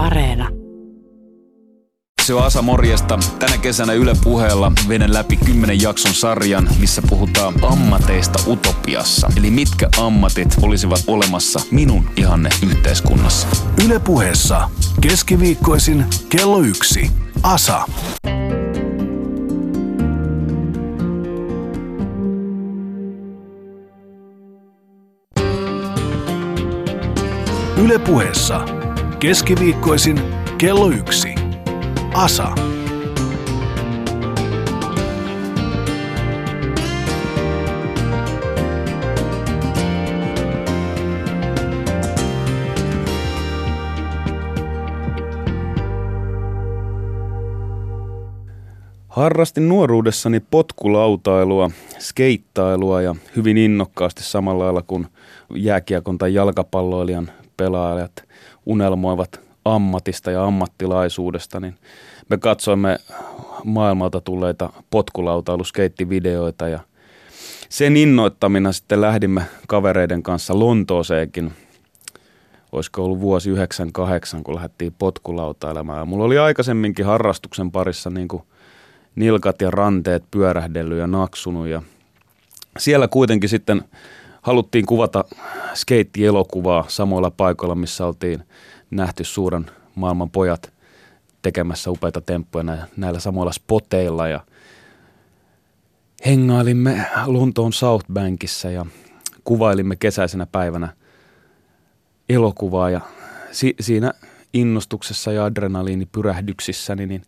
Areena. Se on Asa Morjesta. Tänä kesänä Yle puheella veden läpi kymmenen jakson sarjan, missä puhutaan ammateista utopiassa. Eli mitkä ammatit olisivat olemassa minun ihanne yhteiskunnassa. Yle puheessa keskiviikkoisin kello yksi. Asa. Yle puheessa keskiviikkoisin kello yksi. Asa. Harrastin nuoruudessani potkulautailua, skeittailua ja hyvin innokkaasti samalla lailla kuin jääkiekon tai jalkapalloilijan pelaajat unelmoivat ammatista ja ammattilaisuudesta, niin me katsoimme maailmalta tulleita potkulautailuskeittivideoita ja sen innoittamina sitten lähdimme kavereiden kanssa Lontooseenkin. Olisiko ollut vuosi 98, kun lähdettiin potkulautailemaan. Ja mulla oli aikaisemminkin harrastuksen parissa niin kuin nilkat ja ranteet pyörähdellyt ja naksunut. Ja siellä kuitenkin sitten haluttiin kuvata skeittielokuvaa samoilla paikoilla, missä oltiin nähty suuren maailman pojat tekemässä upeita temppuja näillä samoilla spoteilla. Ja hengailimme Lontoon South Bankissa ja kuvailimme kesäisenä päivänä elokuvaa. Ja si- siinä innostuksessa ja adrenaliinipyrähdyksissäni niin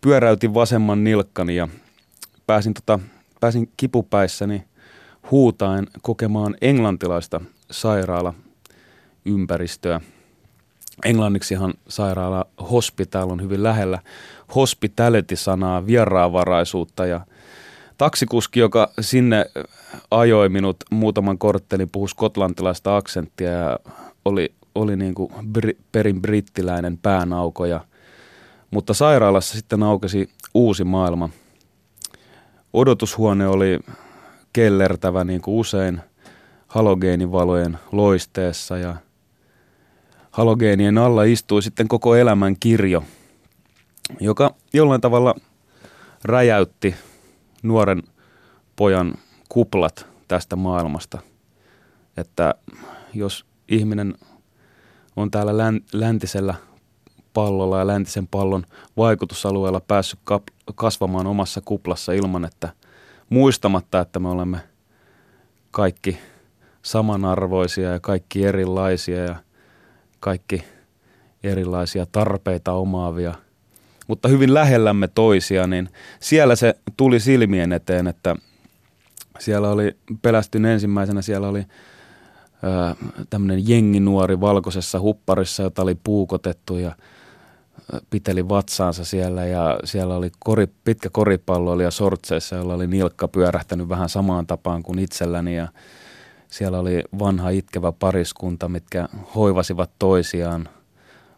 pyöräytin vasemman nilkkani ja pääsin, tota, pääsin kipupäissäni huutaen kokemaan englantilaista sairaala ympäristöä – Englanniksihan sairaala hospital on hyvin lähellä hospitality-sanaa, vieraanvaraisuutta ja taksikuski, joka sinne ajoi minut muutaman korttelin, puhui skotlantilaista aksenttia ja oli, oli niin kuin bri, perin brittiläinen päänaukoja. Mutta sairaalassa sitten aukesi uusi maailma. Odotushuone oli kellertävä niin kuin usein halogeenivalojen loisteessa ja – halogeenien alla istui sitten koko elämän kirjo, joka jollain tavalla räjäytti nuoren pojan kuplat tästä maailmasta. Että jos ihminen on täällä läntisellä pallolla ja läntisen pallon vaikutusalueella päässyt kasvamaan omassa kuplassa ilman, että muistamatta, että me olemme kaikki samanarvoisia ja kaikki erilaisia ja kaikki erilaisia tarpeita omaavia, mutta hyvin lähellämme toisia, niin siellä se tuli silmien eteen, että siellä oli, pelästyn ensimmäisenä, siellä oli tämmöinen jenginuori valkoisessa hupparissa, jota oli puukotettu ja piteli vatsaansa siellä ja siellä oli kori, pitkä koripalloilija sortseissa, jolla oli nilkka pyörähtänyt vähän samaan tapaan kuin itselläni ja siellä oli vanha itkevä pariskunta, mitkä hoivasivat toisiaan,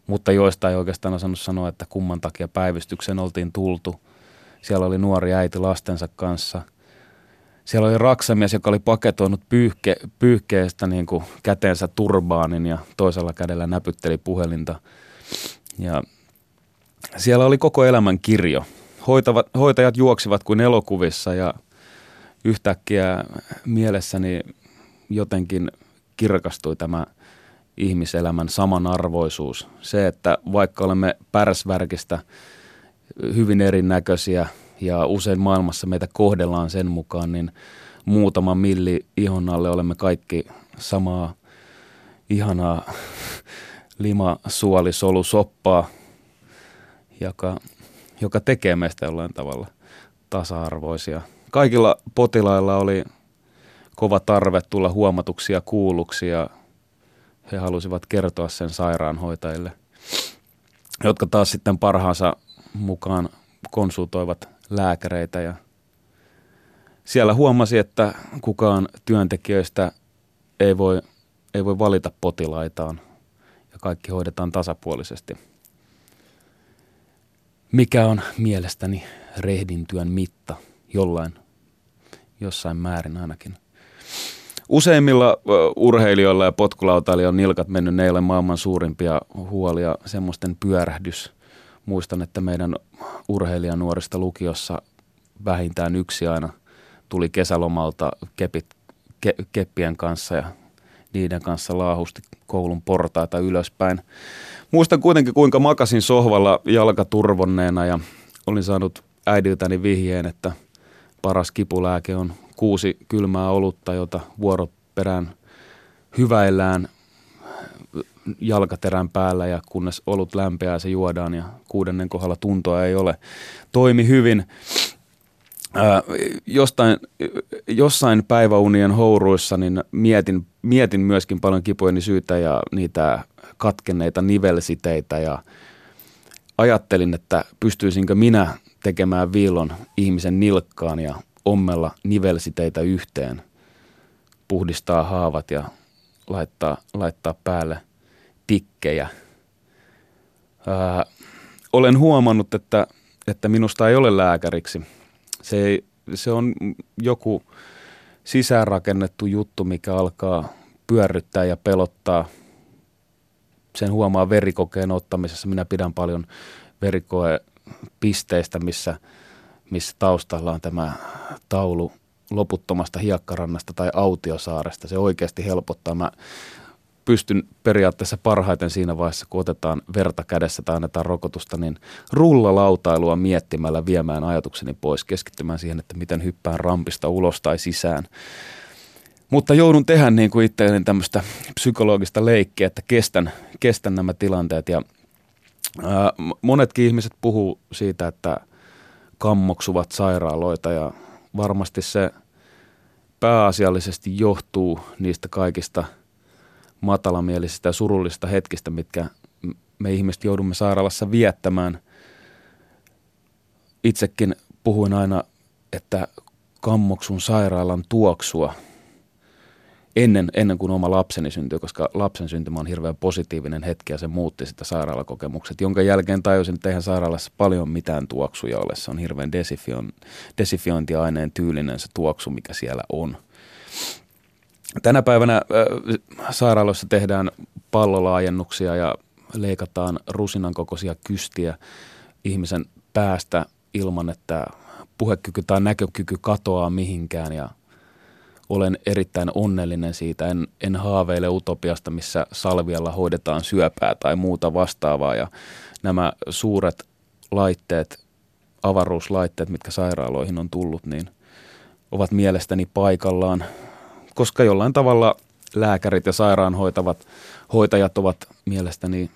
mutta joista ei oikeastaan osannut sanoa, että kumman takia päivystykseen oltiin tultu. Siellä oli nuori äiti lastensa kanssa. Siellä oli raksamies, joka oli paketoinut pyyhke, pyyhkeestä niin kuin käteensä turbaanin ja toisella kädellä näpytteli puhelinta. Ja siellä oli koko elämän kirjo. Hoitavat, hoitajat juoksivat kuin elokuvissa ja yhtäkkiä mielessäni jotenkin kirkastui tämä ihmiselämän samanarvoisuus. Se, että vaikka olemme pärsvärkistä hyvin erinäköisiä ja usein maailmassa meitä kohdellaan sen mukaan, niin muutama milli ihon alle olemme kaikki samaa ihanaa limasuolisolusoppaa, joka, joka tekee meistä jollain tavalla tasa-arvoisia. Kaikilla potilailla oli kova tarve tulla huomatuksi ja kuulluksi ja he halusivat kertoa sen sairaanhoitajille, jotka taas sitten parhaansa mukaan konsultoivat lääkäreitä ja siellä huomasi, että kukaan työntekijöistä ei voi, ei voi valita potilaitaan ja kaikki hoidetaan tasapuolisesti. Mikä on mielestäni rehdin työn mitta jollain, jossain määrin ainakin – useimmilla urheilijoilla ja potkulautailijoilla on nilkat mennyt, ne ei ole maailman suurimpia huolia, semmoisten pyörähdys. Muistan, että meidän urheilijanuorista lukiossa vähintään yksi aina tuli kesälomalta kepit, ke, keppien kanssa ja niiden kanssa laahusti koulun portaita ylöspäin. Muistan kuitenkin, kuinka makasin sohvalla jalkaturvonneena ja olin saanut äidiltäni vihjeen, että paras kipulääke on kuusi kylmää olutta, jota vuoroperään hyväillään jalkaterän päällä ja kunnes olut lämpeää se juodaan ja kuudennen kohdalla tuntoa ei ole. Toimi hyvin. Jostain, jossain päiväunien houruissa niin mietin, mietin myöskin paljon kipojeni syytä ja niitä katkenneita nivelsiteitä ja ajattelin, että pystyisinkö minä tekemään viilon ihmisen nilkkaan ja ommella nivelsiteitä yhteen, puhdistaa haavat ja laittaa, laittaa päälle tikkejä. Ää, olen huomannut, että, että minusta ei ole lääkäriksi. Se, se on joku sisäänrakennettu juttu, mikä alkaa pyörryttää ja pelottaa. Sen huomaa verikokeen ottamisessa. Minä pidän paljon verikoepisteistä, missä, missä taustalla on tämä taulu loputtomasta hiekkarannasta tai autiosaaresta. Se oikeasti helpottaa. Mä pystyn periaatteessa parhaiten siinä vaiheessa, kun otetaan verta kädessä tai annetaan rokotusta, niin rullalautailua miettimällä viemään ajatukseni pois, keskittymään siihen, että miten hyppään rampista ulos tai sisään. Mutta joudun tehdä niin kuin itseäni tämmöistä psykologista leikkiä, että kestän, kestän nämä tilanteet. Ja ää, monetkin ihmiset puhuu siitä, että kammoksuvat sairaaloita ja varmasti se pääasiallisesti johtuu niistä kaikista matalamielisistä ja surullisista hetkistä, mitkä me ihmiset joudumme sairaalassa viettämään. Itsekin puhuin aina, että kammoksun sairaalan tuoksua – ennen, ennen kuin oma lapseni syntyi, koska lapsen syntymä on hirveän positiivinen hetki ja se muutti sitä sairaalakokemukset, jonka jälkeen tajusin, että eihän sairaalassa paljon mitään tuoksuja ole. Se on hirveän desifiointiaineen tyylinen se tuoksu, mikä siellä on. Tänä päivänä äh, sairaaloissa tehdään pallolaajennuksia ja leikataan rusinan kokoisia kystiä ihmisen päästä ilman, että puhekyky tai näkökyky katoaa mihinkään ja olen erittäin onnellinen siitä. En, en haaveile utopiasta, missä salvialla hoidetaan syöpää tai muuta vastaavaa. Ja nämä suuret laitteet, avaruuslaitteet, mitkä sairaaloihin on tullut, niin ovat mielestäni paikallaan, koska jollain tavalla lääkärit ja sairaanhoitavat hoitajat ovat mielestäni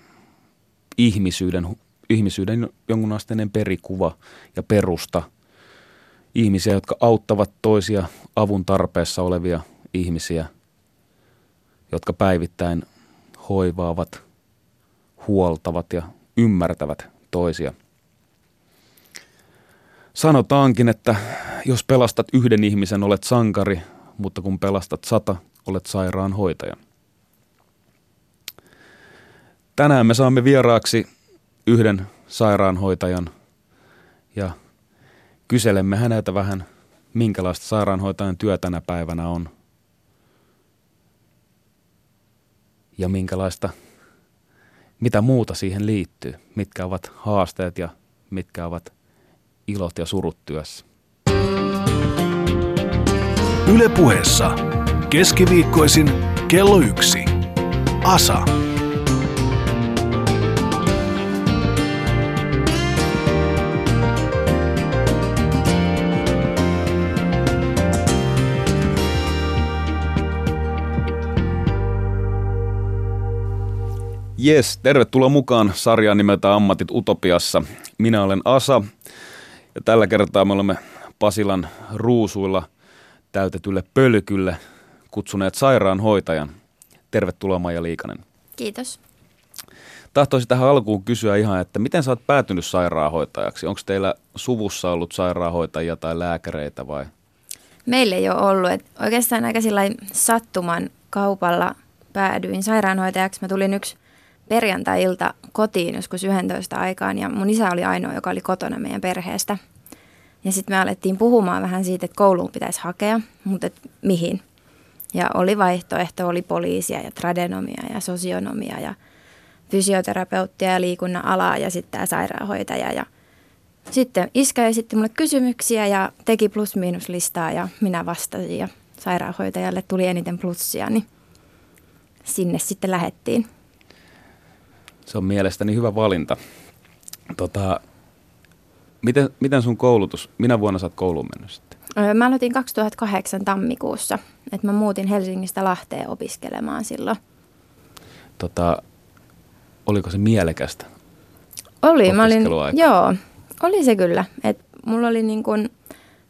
ihmisyyden, ihmisyyden jonkunasteinen perikuva ja perusta – ihmisiä, jotka auttavat toisia avun tarpeessa olevia ihmisiä, jotka päivittäin hoivaavat, huoltavat ja ymmärtävät toisia. Sanotaankin, että jos pelastat yhden ihmisen, olet sankari, mutta kun pelastat sata, olet sairaanhoitaja. Tänään me saamme vieraaksi yhden sairaanhoitajan ja Kyselemme häneltä vähän, minkälaista sairaanhoitajan työ tänä päivänä on. Ja minkälaista, mitä muuta siihen liittyy, mitkä ovat haasteet ja mitkä ovat ilot ja surut työssä. Ylepuheessa keskiviikkoisin kello yksi. Asa. Jes, tervetuloa mukaan sarjaan nimeltä Ammatit Utopiassa. Minä olen Asa ja tällä kertaa me olemme Pasilan ruusuilla täytetylle pölkylle kutsuneet sairaanhoitajan. Tervetuloa Maija Liikanen. Kiitos. Tahtoisin tähän alkuun kysyä ihan, että miten sä oot päätynyt sairaanhoitajaksi? Onko teillä suvussa ollut sairaanhoitajia tai lääkäreitä vai? Meillä ei ole ollut. Et oikeastaan aika sattuman kaupalla päädyin sairaanhoitajaksi. Mä tulin yksi perjantai-ilta kotiin joskus 11 aikaan ja mun isä oli ainoa, joka oli kotona meidän perheestä. Ja sitten me alettiin puhumaan vähän siitä, että kouluun pitäisi hakea, mutta et mihin. Ja oli vaihtoehto, oli poliisia ja tradenomia ja sosionomia ja fysioterapeuttia ja liikunnan alaa ja sitten tämä sairaanhoitaja. Ja sitten iskä esitti mulle kysymyksiä ja teki plus-miinus-listaa ja minä vastasin ja sairaanhoitajalle tuli eniten plussia, niin sinne sitten lähettiin. Se on mielestäni hyvä valinta. Tota, miten, miten sun koulutus, minä vuonna sä oot kouluun mennyt sitten? Mä aloitin 2008 tammikuussa, että mä muutin Helsingistä Lahteen opiskelemaan silloin. Tota, oliko se mielekästä? Oli, mä olin, joo, oli se kyllä. Et mulla oli niin kun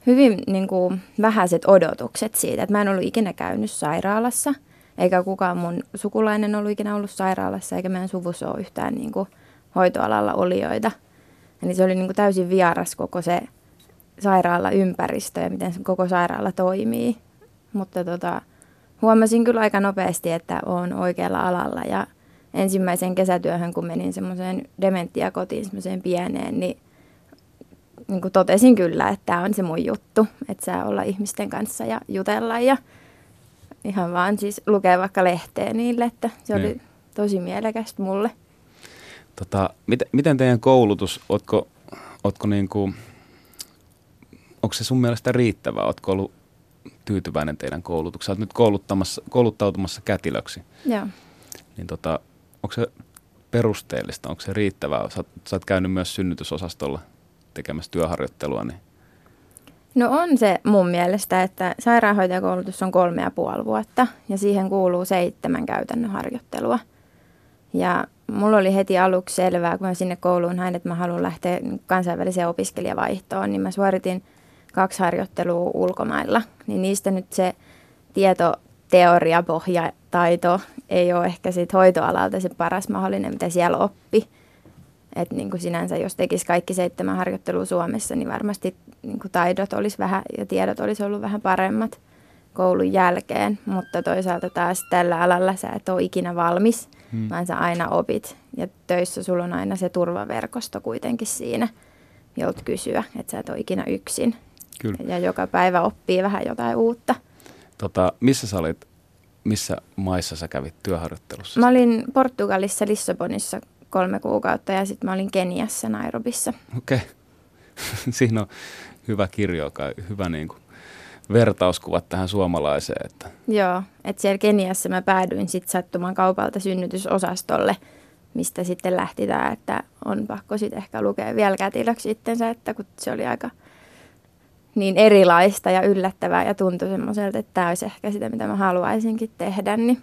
hyvin niin kun vähäiset odotukset siitä, että mä en ollut ikinä käynyt sairaalassa, eikä kukaan mun sukulainen ollut ikinä ollut sairaalassa, eikä meidän suvussa ole yhtään niin hoitoalalla olijoita. Eli se oli niin täysin vieras koko se sairaalaympäristö ja miten se koko sairaala toimii. Mutta tota, huomasin kyllä aika nopeasti, että olen oikealla alalla ja ensimmäisen kesätyöhön, kun menin semmoiseen dementiakotiin, semmoiseen pieneen, niin, niin kuin totesin kyllä, että tämä on se mun juttu, että saa olla ihmisten kanssa ja jutella ja ihan vaan siis lukea vaikka lehteä niille, että se oli niin. tosi mielekästä mulle. Tota, miten, miten teidän koulutus, ootko, ootko niin kuin, onko se sun mielestä riittävää? Ootko ollut tyytyväinen teidän koulutukseen? Olet nyt kouluttamassa, kouluttautumassa kätilöksi. Joo. Niin tota, onko se perusteellista, onko se riittävää? Sä, sä oot käynyt myös synnytysosastolla tekemässä työharjoittelua. Niin. No on se mun mielestä, että sairaanhoitajakoulutus on kolme ja puoli vuotta ja siihen kuuluu seitsemän käytännön harjoittelua. Ja mulla oli heti aluksi selvää, kun mä sinne kouluun hain, että mä haluan lähteä kansainväliseen opiskelijavaihtoon, niin mä suoritin kaksi harjoittelua ulkomailla. Niin niistä nyt se tieto, teoria, pohja, taito ei ole ehkä sit hoitoalalta se paras mahdollinen, mitä siellä oppi. Että niin kuin sinänsä, jos tekisi kaikki seitsemän harjoittelua Suomessa, niin varmasti niin kuin taidot olisi vähän ja tiedot olisi ollut vähän paremmat koulun jälkeen. Mutta toisaalta taas tällä alalla sä et ole ikinä valmis, hmm. vaan sä aina opit. Ja töissä sulla on aina se turvaverkosto kuitenkin siinä, jolta kysyä, että sä et ole ikinä yksin. Kyllä. Ja joka päivä oppii vähän jotain uutta. Tota, missä sä olit, missä maissa sä kävit työharjoittelussa? Mä olin Portugalissa, Lissabonissa kolme kuukautta ja sitten mä olin Keniassa, Nairobissa. Okei. Okay. Siinä on hyvä kirjo, hyvä niin kuin vertauskuvat tähän suomalaiseen. Että. Joo, että siellä Keniassa mä päädyin sitten sattuman kaupalta synnytysosastolle, mistä sitten lähti tämä, että on pakko sitten ehkä lukea vielä kätilöksi itsensä, että kun se oli aika – niin erilaista ja yllättävää ja tuntui semmoiselta, että tämä olisi ehkä sitä, mitä mä haluaisinkin tehdä, niin,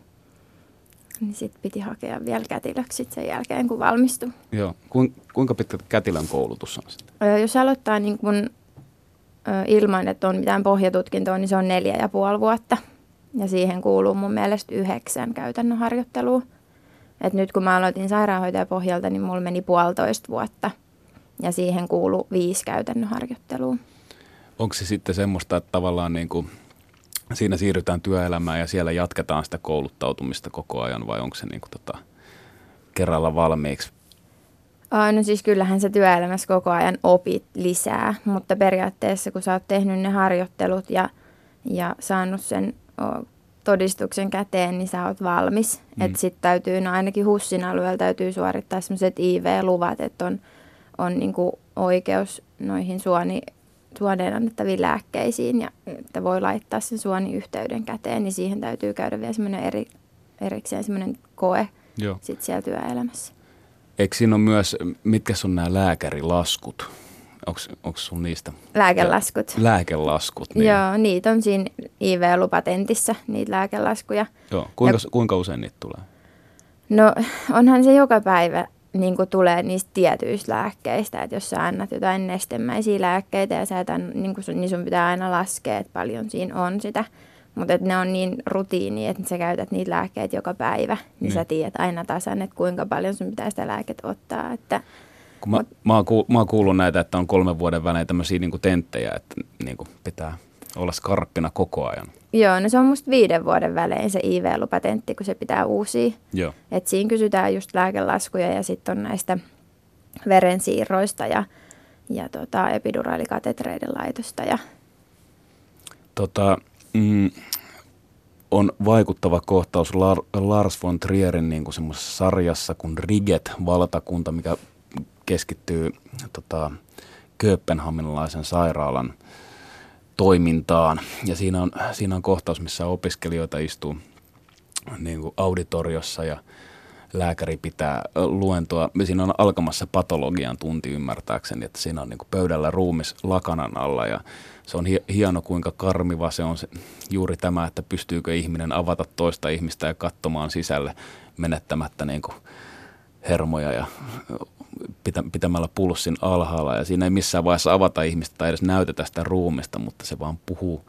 niin sitten piti hakea vielä kätilöksi sen jälkeen, kun valmistui. Joo. Kuinka pitkä kätilön koulutus on sitten? Jos aloittaa niin kun, ilman, että on mitään pohjatutkintoa, niin se on neljä ja puoli vuotta. Ja siihen kuuluu mun mielestä yhdeksän käytännön harjoittelua. Et nyt kun mä aloitin sairaanhoitajapohjalta, niin mulla meni puolitoista vuotta. Ja siihen kuuluu viisi käytännön harjoittelua onko se sitten semmoista, että tavallaan niin kuin siinä siirrytään työelämään ja siellä jatketaan sitä kouluttautumista koko ajan vai onko se niin kuin tota, kerralla valmiiksi? No siis kyllähän se työelämässä koko ajan opit lisää, mutta periaatteessa kun sä oot tehnyt ne harjoittelut ja, ja saanut sen todistuksen käteen, niin sä oot valmis. Mm. Että sitten täytyy, no ainakin HUSSin alueella täytyy suorittaa sellaiset IV-luvat, että on, on niinku oikeus noihin suoni suoneen annettaviin lääkkeisiin ja että voi laittaa sen suoniyhteyden käteen, niin siihen täytyy käydä vielä semmoinen eri, erikseen semmoinen koe Joo. sit siellä työelämässä. Eikö siinä ole myös, mitkä on nämä lääkärilaskut? Onko sun niistä? Lääkelaskut. Lääkelaskut, niin. Joo, niitä on siinä IV-lupatentissä, niitä lääkelaskuja. Joo, kuinka, ja, kuinka usein niitä tulee? No onhan se joka päivä niin kuin tulee niistä tietyistä lääkkeistä, että jos sä annat jotain nestemäisiä lääkkeitä ja sä tämän, niin, sun, niin sun pitää aina laskea, että paljon siinä on sitä. Mutta ne on niin rutiini, että sä käytät niitä lääkkeitä joka päivä, niin, niin. sä tiedät aina tasan, että kuinka paljon sun pitää sitä lääkettä ottaa. Että, Kun mä, mut, mä, oon kuullut, mä oon kuullut näitä, että on kolmen vuoden välein tämmöisiä niin tenttejä, että niin kuin pitää olla skarppina koko ajan. Joo, no se on musta viiden vuoden välein se IV-lupatentti, kun se pitää uusia. Joo. Et siinä kysytään just lääkelaskuja ja sitten on näistä verensiirroista ja, ja tota, epiduraalikatetreiden laitosta. Ja... Tota, mm, on vaikuttava kohtaus Lars von Trierin niin kuin semmoisessa sarjassa kuin Riget, valtakunta, mikä keskittyy tota, Kööpenhaminalaisen sairaalan toimintaan. Ja siinä on, siinä on kohtaus, missä opiskelijoita istuu niin kuin auditoriossa ja lääkäri pitää luentoa. Siinä on alkamassa patologian tunti ymmärtääkseni, että siinä on niin kuin pöydällä ruumis lakanan alla ja se on hieno kuinka karmiva se on se, juuri tämä, että pystyykö ihminen avata toista ihmistä ja katsomaan sisälle menettämättä niin kuin hermoja ja pitämällä pulssin alhaalla. Ja siinä ei missään vaiheessa avata ihmistä tai edes näytetä sitä ruumista, mutta se vaan puhuu,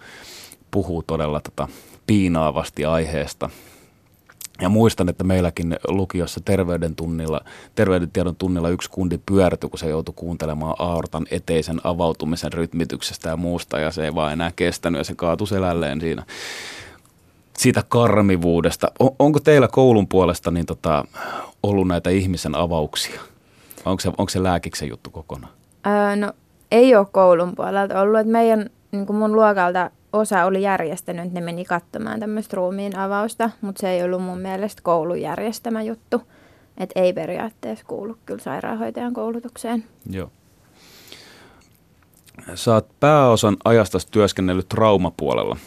puhuu todella tota piinaavasti aiheesta – ja muistan, että meilläkin lukiossa terveyden tunnilla, terveydentiedon tunnilla yksi kundi pyörtyi, kun se joutui kuuntelemaan aortan eteisen avautumisen rytmityksestä ja muusta, ja se ei vaan enää kestänyt, ja se kaatui selälleen siinä siitä karmivuudesta. On, onko teillä koulun puolesta niin tota, ollut näitä ihmisen avauksia? Onko se, onko se lääkiksen juttu kokonaan? Öö, no ei ole koulun puolelta ollut. Että meidän, niin kuin mun luokalta osa oli järjestänyt, että ne meni katsomaan tämmöistä ruumiin avausta, mutta se ei ollut mun mielestä koulun järjestämä juttu. Että ei periaatteessa kuulu kyllä sairaanhoitajan koulutukseen. Joo. Sä oot pääosan ajasta työskennellyt traumapuolella,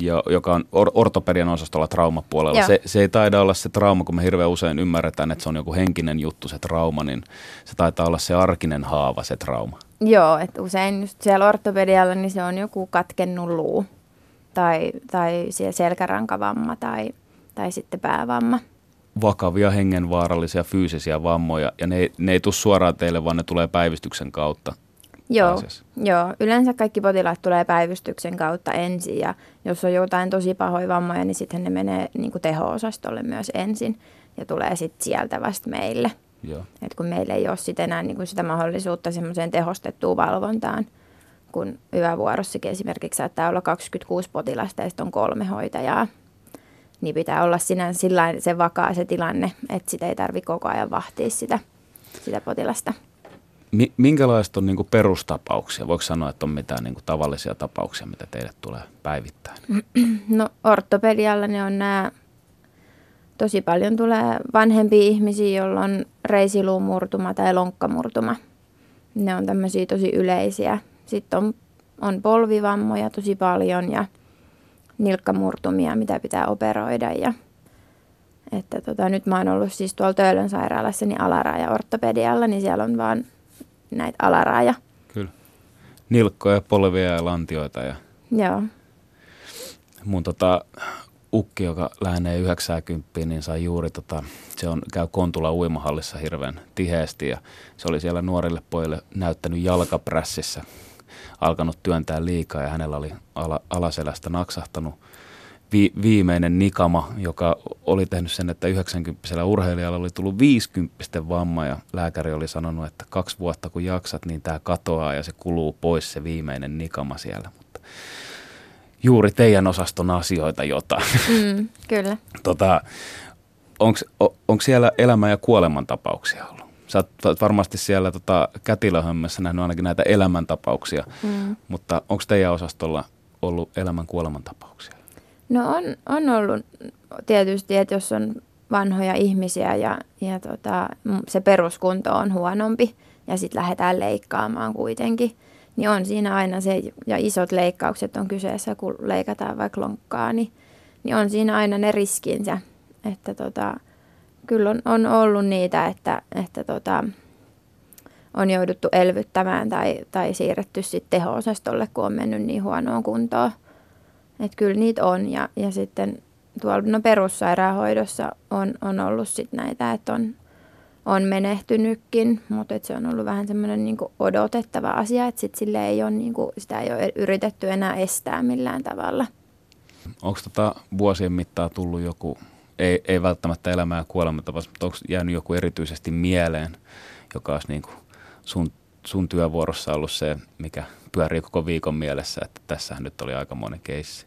ja, joka on or- ortopedian osastolla traumapuolella. Se, se ei taida olla se trauma, kun me hirveän usein ymmärretään, että se on joku henkinen juttu se trauma, niin se taitaa olla se arkinen haava se trauma. Joo, että usein just siellä ortopedialla niin se on joku katkennut luu tai, tai selkärankavamma tai, tai sitten päävamma. Vakavia hengenvaarallisia fyysisiä vammoja ja ne, ne ei tule suoraan teille, vaan ne tulee päivystyksen kautta. Joo, joo, yleensä kaikki potilaat tulee päivystyksen kautta ensin ja jos on jotain tosi pahoja vammoja, niin sitten ne menee niin teho-osastolle myös ensin ja tulee sitten sieltä vasta meille. Joo. Et kun meillä ei ole sit enää niin kuin sitä mahdollisuutta semmoiseen tehostettuun valvontaan, kun yövuorossakin esimerkiksi saattaa olla 26 potilasta ja sitten on kolme hoitajaa, niin pitää olla sinänsä se vakaa se tilanne, että sitä ei tarvitse koko ajan vahtia sitä, sitä potilasta. Minkälaista on niin kuin perustapauksia? Voiko sanoa, että on mitään niin kuin tavallisia tapauksia, mitä teille tulee päivittäin? No ortopedialla ne on nämä tosi paljon tulee vanhempia ihmisiä, joilla on reisiluumurtuma tai lonkkamurtuma. Ne on tämmöisiä tosi yleisiä. Sitten on, on polvivammoja tosi paljon ja nilkkamurtumia, mitä pitää operoida. Ja, että tota, nyt mä oon ollut siis tuolla Töölön sairaalassa niin alaraja ortopedialla, niin siellä on vaan näitä alaraja. Kyllä. Nilkkoja, polvia ja lantioita. Ja... Joo. Mun tota, ukki, joka lähenee 90, niin sai juuri, tota, se on, käy Kontula uimahallissa hirveän tiheesti ja se oli siellä nuorille pojille näyttänyt jalkaprässissä, alkanut työntää liikaa ja hänellä oli ala, alaselästä naksahtanut vi, viimeinen nikama, joka oli tehnyt sen, että 90 urheilijalla oli tullut 50 vamma ja lääkäri oli sanonut, että kaksi vuotta kun jaksat, niin tämä katoaa ja se kuluu pois se viimeinen nikama siellä. Mutta juuri teidän osaston asioita jotain. Mm, kyllä. tota, Onko siellä elämä- ja kuolemantapauksia ollut? Sä oot varmasti siellä tota, kätilöhömmässä nähnyt ainakin näitä elämäntapauksia, mm. mutta onko teidän osastolla ollut elämän kuolemantapauksia? No on, on ollut tietysti, että jos on vanhoja ihmisiä ja, ja tota, se peruskunto on huonompi ja sitten lähdetään leikkaamaan kuitenkin – niin on siinä aina se, ja isot leikkaukset on kyseessä, kun leikataan vaikka lonkkaa, niin, niin on siinä aina ne riskinsä. Että tota, kyllä on, on ollut niitä, että, että tota, on jouduttu elvyttämään tai, tai siirretty sitten teho-osastolle, kun on mennyt niin huonoon kuntoon. Että kyllä niitä on. Ja, ja sitten tuolla no perussairaanhoidossa on, on ollut sitten näitä, että on, on menehtynytkin, mutta se on ollut vähän semmoinen niin odotettava asia, että sit sille ei ole, niin kuin, sitä ei ole yritetty enää estää millään tavalla. Onko tota vuosien mittaan tullut joku, ei, ei välttämättä elämää ja kuolemantapa, mutta onko jäänyt joku erityisesti mieleen, joka olisi niin kuin sun, sun työvuorossa ollut se, mikä pyörii koko viikon mielessä, että tässähän nyt oli aika monen keissi?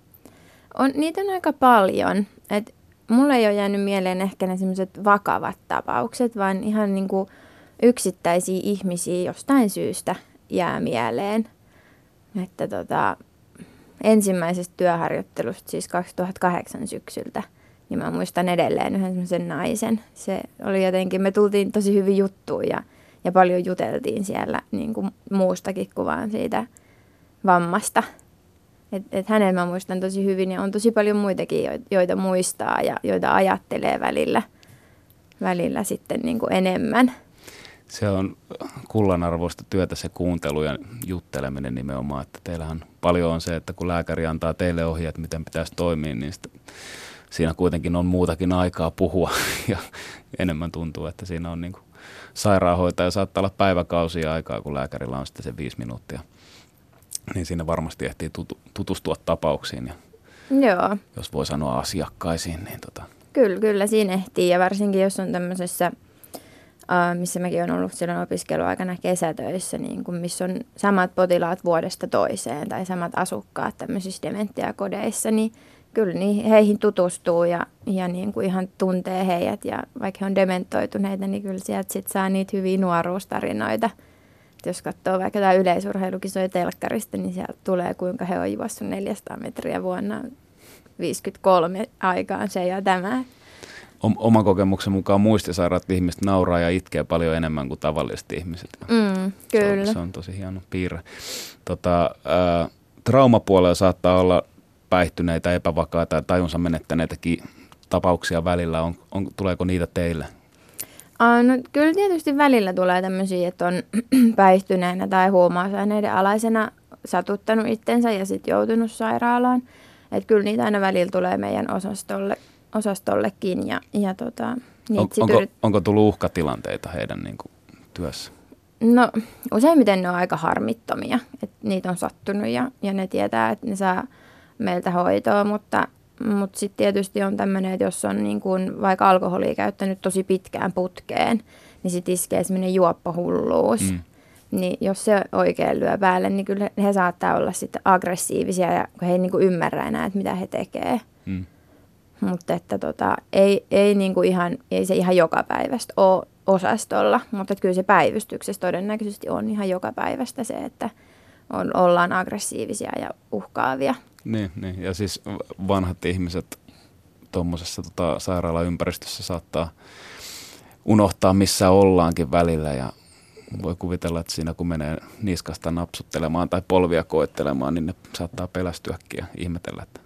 On, niitä on aika paljon. Et mulle ei ole jäänyt mieleen ehkä ne semmoiset vakavat tapaukset, vaan ihan niin kuin yksittäisiä ihmisiä jostain syystä jää mieleen. Että tota, ensimmäisestä työharjoittelusta, siis 2008 syksyltä, niin mä muistan edelleen yhden semmoisen naisen. Se oli jotenkin, me tultiin tosi hyvin juttuun ja, ja paljon juteltiin siellä niin kuin muustakin kuin vaan siitä vammasta. Et, et hänen mä muistan tosi hyvin ja on tosi paljon muitakin, joita muistaa ja joita ajattelee välillä, välillä sitten niin kuin enemmän. Se on kullanarvoista työtä se kuuntelu ja jutteleminen nimenomaan, että teillähän paljon on se, että kun lääkäri antaa teille ohjeet, miten pitäisi toimia, niin sitä, siinä kuitenkin on muutakin aikaa puhua ja enemmän tuntuu, että siinä on niin kuin sairaanhoitaja saattaa olla päiväkausia aikaa, kun lääkärillä on sitten se viisi minuuttia. Niin siinä varmasti ehtii tutu, tutustua tapauksiin ja Joo. jos voi sanoa asiakkaisiin, niin tota. Kyllä, kyllä siinä ehtii ja varsinkin jos on tämmöisessä – missä mäkin olen ollut silloin opiskeluaikana kesätöissä, niin kuin missä on samat potilaat vuodesta toiseen tai samat asukkaat tämmöisissä dementiakodeissa, niin kyllä niin heihin tutustuu ja, ja niin kuin ihan tuntee heidät ja vaikka he on dementoituneita, niin kyllä sieltä sit saa niitä hyviä nuoruustarinoita. Jos katsoo vaikka tämä yleisurheilukisoja telkkarista, niin sieltä tulee kuinka he on juossut 400 metriä vuonna 53 aikaan se ja tämä oman kokemuksen mukaan muistisairaat ihmiset nauraa ja itkee paljon enemmän kuin tavalliset ihmiset. Mm, kyllä. Se on, se on tosi hieno piirre. Tota, ä, traumapuolella saattaa olla päihtyneitä, epävakaita ja tajunsa menettäneitäkin tapauksia välillä. On, on, tuleeko niitä teille? No, kyllä tietysti välillä tulee tämmöisiä, että on päihtyneenä tai huumausaineiden alaisena satuttanut itsensä ja sitten joutunut sairaalaan. Että kyllä niitä aina välillä tulee meidän osastolle osastollekin. Ja, ja tota, on, onko, yrit... onko tullut uhkatilanteita heidän niin kuin, työssä? No useimmiten ne on aika harmittomia, että niitä on sattunut ja, ja ne tietää, että ne saa meiltä hoitoa, mutta, mutta sitten tietysti on tämmöinen, että jos on niin kuin vaikka alkoholia käyttänyt tosi pitkään putkeen, niin sitten iskee semmoinen juoppohulluus. Mm. Niin jos se oikein lyö päälle, niin kyllä he saattaa olla sitten aggressiivisia ja kun he ei niin kuin ymmärrä enää, että mitä he tekee. Mm. Mutta että tota, ei, ei, niinku ihan, ei se ihan joka päivästä ole osastolla, mutta kyllä se päivystyksessä todennäköisesti on ihan joka päivästä se, että on, ollaan aggressiivisia ja uhkaavia. Niin, niin. ja siis vanhat ihmiset tuommoisessa tota, sairaalaympäristössä saattaa unohtaa, missä ollaankin välillä ja voi kuvitella, että siinä kun menee niskasta napsuttelemaan tai polvia koettelemaan, niin ne saattaa pelästyäkin ja ihmetellä, että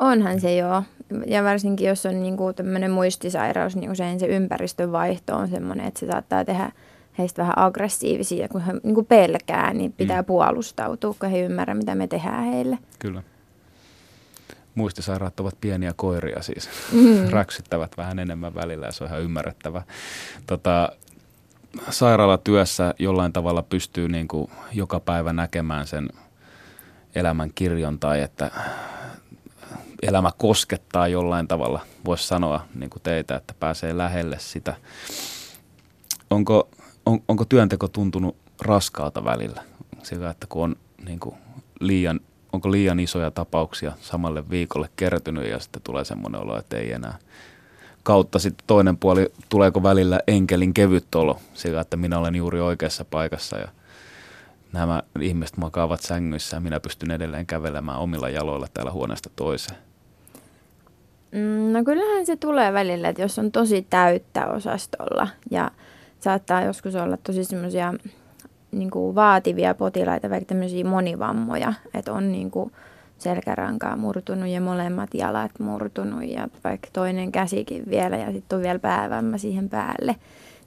Onhan se joo. Ja varsinkin jos on niinku tämmöinen muistisairaus, niin usein se ympäristön vaihto on semmoinen, että se saattaa tehdä heistä vähän aggressiivisia. Kun he niinku pelkää, niin pitää mm. puolustautua, kun he ymmärrä, mitä me tehdään heille. Kyllä. Muistisairaat ovat pieniä koiria siis. Mm. Räksyttävät vähän enemmän välillä ja se on ihan ymmärrettävä. Tota, sairaalatyössä jollain tavalla pystyy niin kuin joka päivä näkemään sen elämän kirjon tai että elämä koskettaa jollain tavalla, voisi sanoa niin kuin teitä, että pääsee lähelle sitä. Onko, on, onko työnteko tuntunut raskaalta välillä? Sillä, että kun on niin kuin liian, onko liian isoja tapauksia samalle viikolle kertynyt ja sitten tulee semmoinen olo, että ei enää. Kautta sitten toinen puoli, tuleeko välillä enkelin kevyt olo sillä, että minä olen juuri oikeassa paikassa ja nämä ihmiset makaavat sängyissä ja minä pystyn edelleen kävelemään omilla jaloilla täällä huoneesta toiseen. Mm, no kyllähän se tulee välillä, että jos on tosi täyttä osastolla ja saattaa joskus olla tosi semmoisia niin vaativia potilaita, vaikka tämmöisiä monivammoja, että on niin kuin selkärankaa murtunut ja molemmat jalat murtunut ja vaikka toinen käsikin vielä ja sitten on vielä päävamma siihen päälle,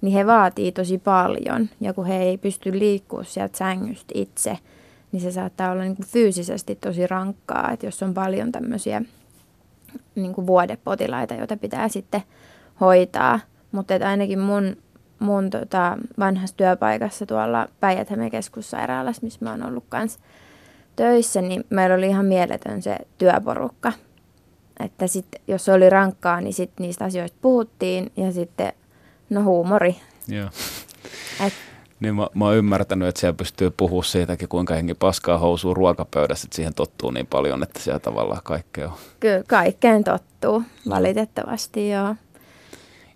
niin he vaatii tosi paljon ja kun he ei pysty liikkua sieltä sängystä itse, niin se saattaa olla niin kuin fyysisesti tosi rankkaa, että jos on paljon tämmöisiä niin kuin vuodepotilaita, joita pitää sitten hoitaa. Mutta ainakin mun, mun tota, vanhassa työpaikassa tuolla päijät keskussairaalassa, missä mä oon ollut kanssa töissä, niin meillä oli ihan mieletön se työporukka. Että sit, jos se oli rankkaa, niin sit niistä asioista puhuttiin ja sitten, no huumori. Joo. Et, niin mä, mä oon ymmärtänyt, että siellä pystyy puhua siitäkin, kuinka hengi paskaa housuu ruokapöydässä, että siihen tottuu niin paljon, että siellä tavallaan kaikkea on. Kyllä, kaikkeen tottuu, valitettavasti joo.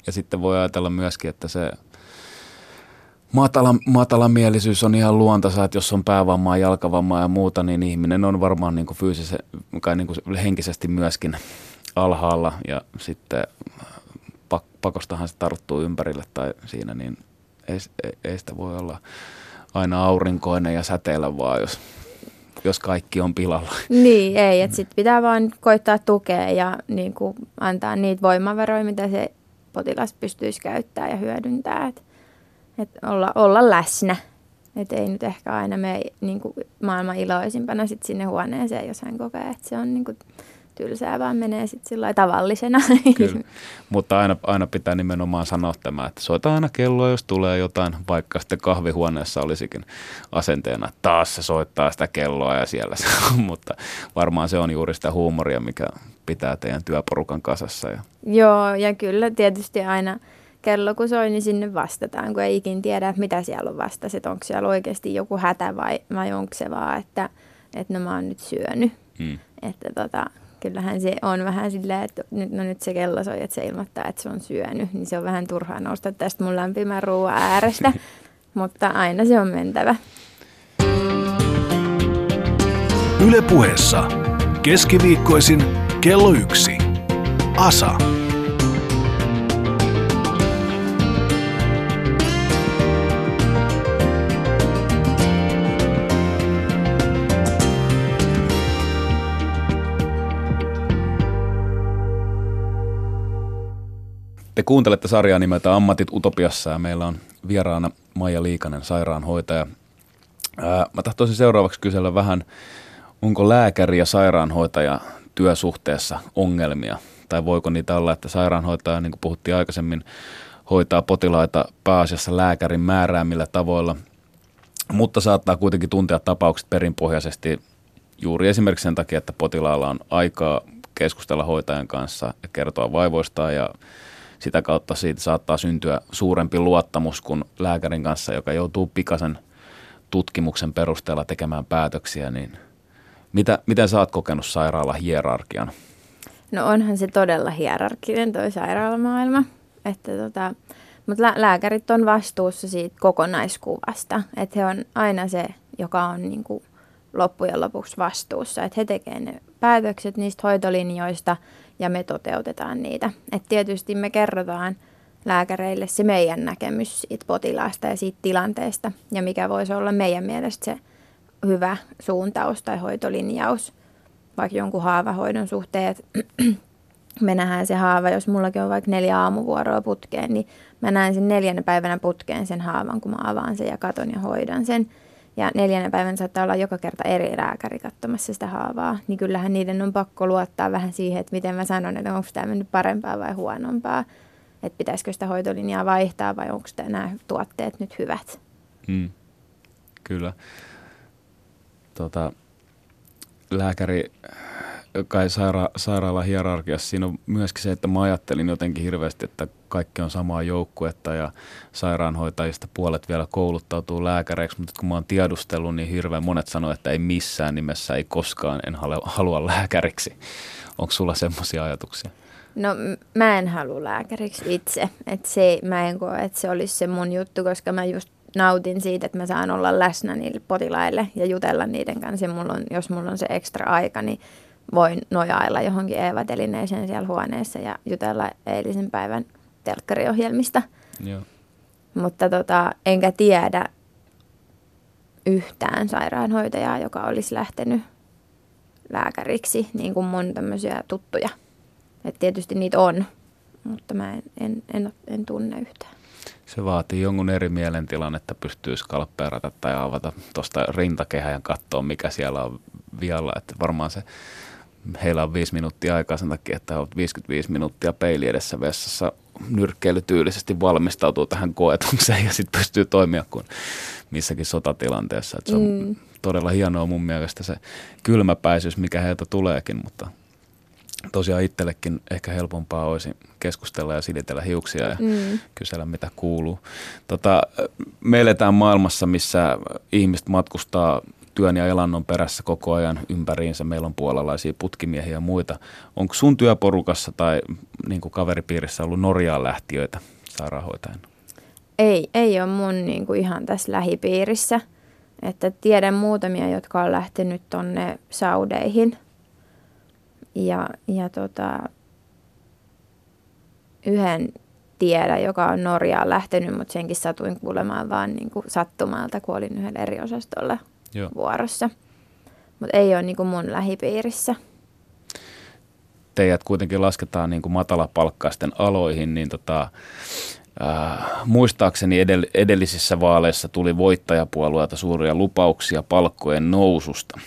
Ja sitten voi ajatella myöskin, että se matala, matalamielisyys on ihan luontaisa, että jos on päävammaa, jalkavammaa ja muuta, niin ihminen on varmaan niin kuin fyysisesti, niin kuin henkisesti myöskin alhaalla ja sitten pak, pakostahan se tarttuu ympärille tai siinä, niin ei, ei, sitä voi olla aina aurinkoinen ja säteillä vaan, jos, jos kaikki on pilalla. Niin, ei, että sitten pitää vaan koittaa tukea ja niin kuin antaa niitä voimavaroja, mitä se potilas pystyisi käyttämään ja hyödyntämään. Että et olla, olla läsnä. Että ei nyt ehkä aina mene niin kuin maailman iloisimpana sit sinne huoneeseen, jos hän kokee, että se on niin kuin tylsää, vaan menee sitten sillä tavallisena. Kyllä, mutta aina, aina pitää nimenomaan sanoa tämä, että soita aina kelloa, jos tulee jotain, vaikka sitten kahvihuoneessa olisikin asenteena, että taas se soittaa sitä kelloa ja siellä se on, mutta varmaan se on juuri sitä huumoria, mikä pitää teidän työporukan kasassa. Ja. Joo, ja kyllä tietysti aina kello kun soi, niin sinne vastataan, kun ei ikin tiedä, mitä siellä on vasta, että onko siellä oikeasti joku hätä vai, vai onko se vaan, että, että no mä oon nyt syönyt. Hmm. Että tota, kyllähän se on vähän silleen, että nyt, no nyt se kello soi, että se ilmoittaa, että se on syönyt, niin se on vähän turhaa nousta tästä mun lämpimän ruoan äärestä, mutta aina se on mentävä. Ylepuheessa keskiviikkoisin kello yksi. Asa. Te kuuntelette sarjaa nimeltä Ammatit Utopiassa ja meillä on vieraana Maija Liikanen, sairaanhoitaja. Ää, mä tahtoisin seuraavaksi kysellä vähän, onko lääkäri ja sairaanhoitaja työsuhteessa ongelmia? Tai voiko niitä olla, että sairaanhoitaja, niin kuin puhuttiin aikaisemmin, hoitaa potilaita pääasiassa lääkärin määräämillä tavoilla, mutta saattaa kuitenkin tuntea tapaukset perinpohjaisesti juuri esimerkiksi sen takia, että potilaalla on aikaa keskustella hoitajan kanssa ja kertoa vaivoistaan ja sitä kautta siitä saattaa syntyä suurempi luottamus kuin lääkärin kanssa, joka joutuu pikaisen tutkimuksen perusteella tekemään päätöksiä, niin mitä, miten sä oot kokenut sairaala hierarkian? No onhan se todella hierarkinen toi sairaalamaailma, että tota, mutta lä- lääkärit on vastuussa siitä kokonaiskuvasta, että he on aina se, joka on niinku loppujen lopuksi vastuussa, että he tekevät ne päätökset niistä hoitolinjoista ja me toteutetaan niitä. Et tietysti me kerrotaan lääkäreille se meidän näkemys siitä potilaasta ja siitä tilanteesta ja mikä voisi olla meidän mielestä se hyvä suuntaus tai hoitolinjaus vaikka jonkun haavahoidon suhteen, me nähdään se haava, jos mullakin on vaikka neljä aamuvuoroa putkeen, niin mä näen sen neljänä päivänä putkeen sen haavan, kun mä avaan sen ja katon ja hoidan sen. Ja neljänä päivänä saattaa olla joka kerta eri lääkäri katsomassa sitä haavaa. Niin kyllähän niiden on pakko luottaa vähän siihen, että miten mä sanon, että onko tämä mennyt parempaa vai huonompaa. Että pitäisikö sitä hoitolinjaa vaihtaa vai onko nämä tuotteet nyt hyvät. Mm. Kyllä. Tota, lääkäri kai saira- sairaala hierarkiassa, siinä on myöskin se, että mä ajattelin jotenkin hirveästi, että kaikki on samaa joukkuetta ja sairaanhoitajista puolet vielä kouluttautuu lääkäreiksi, mutta kun mä oon tiedustellut, niin hirveän monet sanoo, että ei missään nimessä, ei koskaan, en halua lääkäriksi. Onko sulla semmoisia ajatuksia? No mä en halua lääkäriksi itse, että se, mä en koe, että se olisi se mun juttu, koska mä just nautin siitä, että mä saan olla läsnä niille potilaille ja jutella niiden kanssa. Ja mulla on, jos mulla on se ekstra aika, niin voin nojailla johonkin Eeva-telineeseen siellä huoneessa ja jutella eilisen päivän telkkariohjelmista. Joo. Mutta tota, enkä tiedä yhtään sairaanhoitajaa, joka olisi lähtenyt lääkäriksi, niin kuin mun tämmöisiä tuttuja. Et tietysti niitä on, mutta mä en, en, en, en tunne yhtään. Se vaatii jonkun eri mielentilan, että pystyy skalppeerata tai avata tuosta rintakehää ja katsoa, mikä siellä on vialla. Että varmaan se, heillä on viisi minuuttia aikaa sen takia, että olet 55 minuuttia peili edessä vessassa nyrkkeilytyylisesti valmistautuu tähän koetukseen ja sitten pystyy toimia kuin missäkin sotatilanteessa. Että se on mm. todella hienoa mun mielestä se kylmäpäisyys, mikä heiltä tuleekin, mutta tosiaan itsellekin ehkä helpompaa olisi keskustella ja silitellä hiuksia ja mm. kysellä, mitä kuuluu. Tota, me eletään maailmassa, missä ihmiset matkustaa työn ja elannon perässä koko ajan ympäriinsä. Meillä on puolalaisia putkimiehiä ja muita. Onko sun työporukassa tai niin kuin kaveripiirissä ollut Norjaan lähtiöitä sairaanhoitajana? ei, ei ole mun niin kuin ihan tässä lähipiirissä. Että tiedän muutamia, jotka on lähtenyt tonne Saudeihin. Ja, ja tota, yhden tiedä, joka on Norjaan lähtenyt, mutta senkin satuin kuulemaan vaan niin kuin sattumalta, kun olin yhdellä eri osastolla Joo. vuorossa. Mutta ei ole niin kuin mun lähipiirissä. Teidät kuitenkin lasketaan niin kuin matalapalkkaisten aloihin, niin tota, äh, muistaakseni edell- edellisissä vaaleissa tuli voittajapuolueelta suuria lupauksia palkkojen noususta.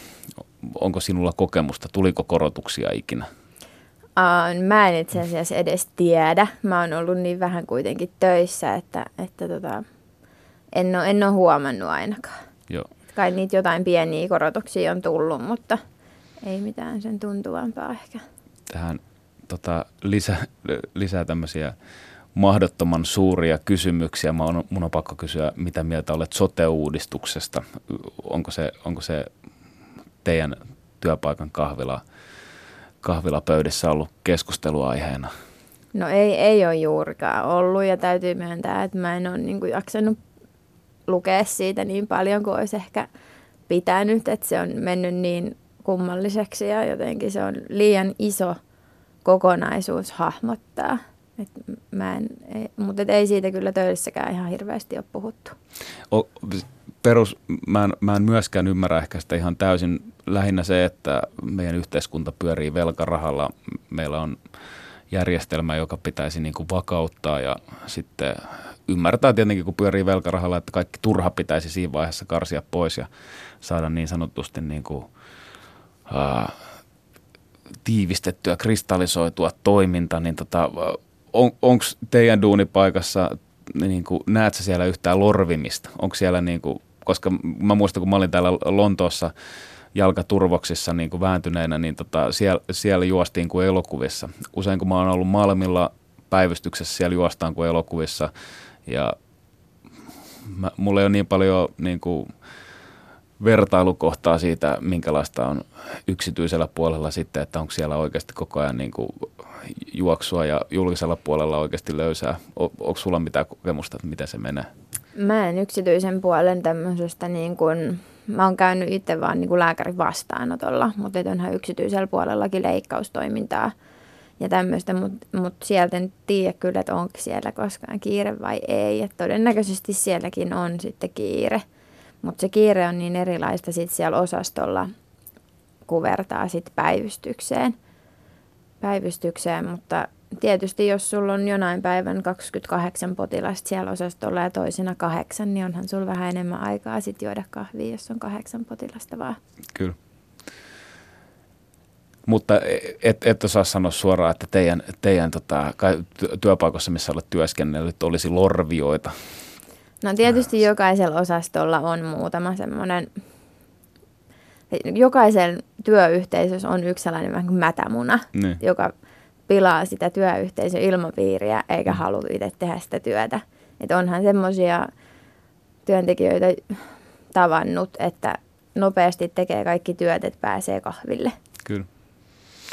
Onko sinulla kokemusta, tuliko korotuksia ikinä? Uh, mä en itse asiassa edes tiedä. Mä oon ollut niin vähän kuitenkin töissä, että, että tota, en, ole, en ole huomannut ainakaan. Joo. Kai niitä jotain pieniä korotuksia on tullut, mutta ei mitään sen tuntuvampaa ehkä. Tähän tota, lisä, lisää tämmöisiä mahdottoman suuria kysymyksiä. Mä on, mun on pakko kysyä, mitä mieltä olet sote-uudistuksesta? Onko se, onko se teidän työpaikan kahvila – kahvilapöydissä ollut keskusteluaiheena? No ei, ei ole juurikaan ollut ja täytyy myöntää, että mä en ole niin kuin jaksanut lukea siitä niin paljon kuin olisi ehkä pitänyt, että se on mennyt niin kummalliseksi ja jotenkin se on liian iso kokonaisuus hahmottaa. Et mä en, ei, mutta et ei siitä kyllä töissäkään ihan hirveästi ole puhuttu. O, perus, mä en, mä en myöskään ymmärrä ehkä sitä ihan täysin. Lähinnä se, että meidän yhteiskunta pyörii velkarahalla. Meillä on järjestelmä, joka pitäisi niin kuin vakauttaa ja sitten ymmärtää tietenkin, kun pyörii velkarahalla, että kaikki turha pitäisi siinä vaiheessa karsia pois ja saada niin sanotusti niin kuin, ää, tiivistettyä, kristallisoitua toiminta, niin tota, on, onko teidän duunipaikassa, niin kuin, näetkö siellä yhtään lorvimista? Onko siellä niin kuin, koska mä muistan, kun mä olin täällä Lontoossa jalkaturvoksissa niin kuin vääntyneenä, niin tota, siellä, siellä juostiin kuin elokuvissa. Usein kun mä oon ollut Malmilla päivystyksessä, siellä juostaan kuin elokuvissa ja mä, mulla ei ole niin paljon niin kuin, vertailukohtaa siitä, minkälaista on yksityisellä puolella sitten, että onko siellä oikeasti koko ajan niin kuin juoksua ja julkisella puolella oikeasti löysää. O, onko sulla mitään kokemusta, että miten se menee? Mä en yksityisen puolen tämmöisestä niin kuin, mä oon käynyt itse vaan niin kuin lääkärin vastaanotolla, mutta onhan yksityisellä puolellakin leikkaustoimintaa ja tämmöistä, mutta mut sieltä en tiedä kyllä, että onko siellä koskaan kiire vai ei. Et todennäköisesti sielläkin on sitten kiire, mutta se kiire on niin erilaista sitten siellä osastolla, kun vertaa sitten päivystykseen. päivystykseen, mutta tietysti jos sulla on jonain päivän 28 potilasta siellä osastolla ja toisena kahdeksan, niin onhan sulla vähän enemmän aikaa sitten juoda kahvia, jos on kahdeksan potilasta vaan. Kyllä. Mutta et, et osaa sanoa suoraan, että teidän, teidän tota, työpaikassa, missä olet työskennellyt, olisi lorvioita. No tietysti jokaisella osastolla on muutama semmoinen, jokaisen työyhteisössä on yksi sellainen vähän kuin mätämuna, niin. joka pilaa sitä työyhteisön ilmapiiriä eikä mm. halua itse tehdä sitä työtä. Et onhan semmoisia työntekijöitä tavannut, että nopeasti tekee kaikki työt, että pääsee kahville.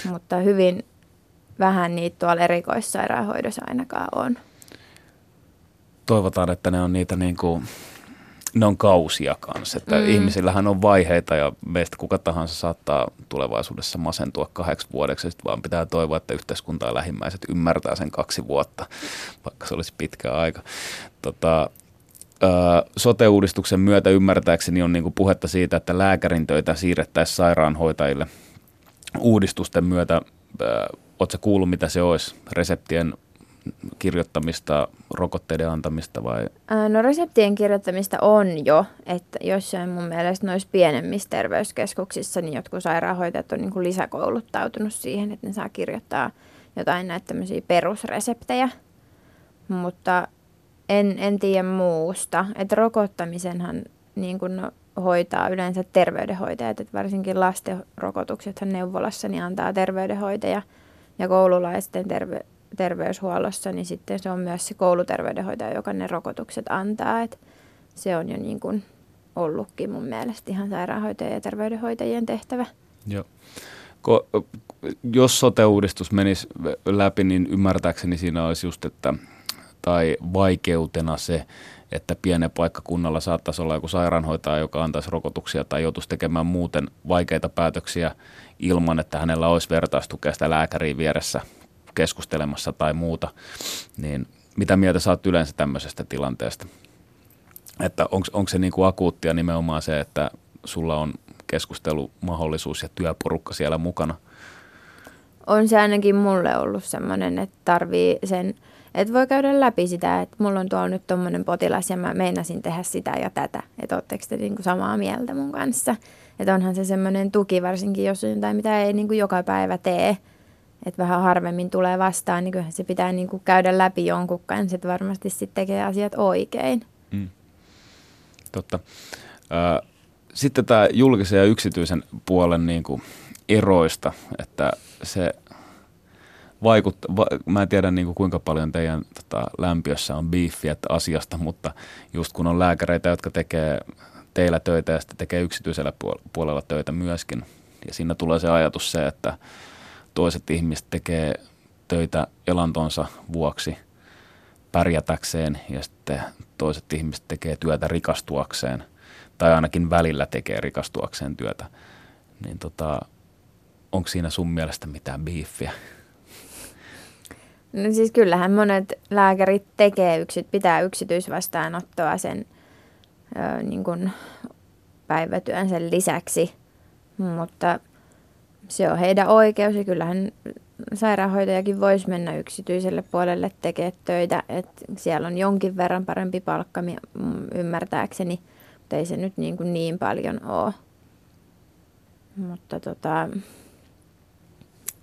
Mutta hyvin vähän niitä tuolla erikoissairaanhoidossa ainakaan on. Toivotaan, että ne on niitä niin kuin ne on kausia kanssa. Että mm. Ihmisillähän on vaiheita ja meistä kuka tahansa saattaa tulevaisuudessa masentua kahdeksi vuodeksi. Sitten vaan pitää toivoa, että yhteiskunta ja lähimmäiset ymmärtää sen kaksi vuotta, vaikka se olisi pitkä aika. Tota, sote-uudistuksen myötä ymmärtääkseni on niinku puhetta siitä, että lääkärin töitä siirrettäisiin sairaanhoitajille. Uudistusten myötä, oletko kuullut mitä se olisi, reseptien kirjoittamista, rokotteiden antamista vai? No reseptien kirjoittamista on jo, että jossain mun mielestä noissa pienemmissä terveyskeskuksissa niin jotkut sairaanhoitajat on niin kuin lisäkouluttautunut siihen, että ne saa kirjoittaa jotain näitä tämmöisiä perusreseptejä, mutta en, en tiedä muusta. Että rokottamisenhan niin kuin hoitaa yleensä terveydenhoitajat, että varsinkin lasten rokotuksethan neuvolassa niin antaa terveydenhoitaja ja koululaisten terve, terveyshuollossa, niin sitten se on myös se kouluterveydenhoitaja, joka ne rokotukset antaa. Et se on jo niin kuin ollutkin mun mielestä ihan sairaanhoitajien ja terveydenhoitajien tehtävä. Joo. Ko, jos sote-uudistus menisi läpi, niin ymmärtääkseni siinä olisi just, että tai vaikeutena se, että pienen paikkakunnalla saattaisi olla joku sairaanhoitaja, joka antaisi rokotuksia tai joutuisi tekemään muuten vaikeita päätöksiä ilman, että hänellä olisi vertaistukea sitä lääkäriä vieressä keskustelemassa tai muuta. Niin mitä mieltä saat yleensä tämmöisestä tilanteesta? Että onko se niin kuin akuuttia nimenomaan se, että sulla on keskustelumahdollisuus ja työporukka siellä mukana? On se ainakin mulle ollut semmoinen, että tarvii sen, että voi käydä läpi sitä, että mulla on tuolla nyt tommonen potilas ja mä meinasin tehdä sitä ja tätä. Että ootteko te niinku samaa mieltä mun kanssa? Että onhan se semmoinen tuki, varsinkin jos jotain, mitä ei niinku joka päivä tee. Että vähän harvemmin tulee vastaan, niin kyllähän se pitää niinku käydä läpi jonkun kanssa, että varmasti sitten tekee asiat oikein. Mm. Totta. Sitten tämä julkisen ja yksityisen puolen niin kuin eroista, että se vaikuttaa, va, mä en tiedä niin kuin kuinka paljon teidän tota, lämpiössä on beefiä asiasta, mutta just kun on lääkäreitä, jotka tekee teillä töitä ja sitten tekee yksityisellä puolella töitä myöskin, ja siinä tulee se ajatus se, että toiset ihmiset tekee töitä elantonsa vuoksi pärjätäkseen ja sitten toiset ihmiset tekee työtä rikastuakseen tai ainakin välillä tekee rikastuakseen työtä, niin tota, onko siinä sun mielestä mitään biiffiä? No siis kyllähän monet lääkärit tekee, yksit, pitää yksityisvastaanottoa sen ö, niin kuin päivätyön sen lisäksi, mutta se on heidän oikeus ja kyllähän sairaanhoitajakin voisi mennä yksityiselle puolelle tekemään töitä, että siellä on jonkin verran parempi palkka ymmärtääkseni – mutta ei se nyt niin, kuin niin paljon ole. Mutta tota,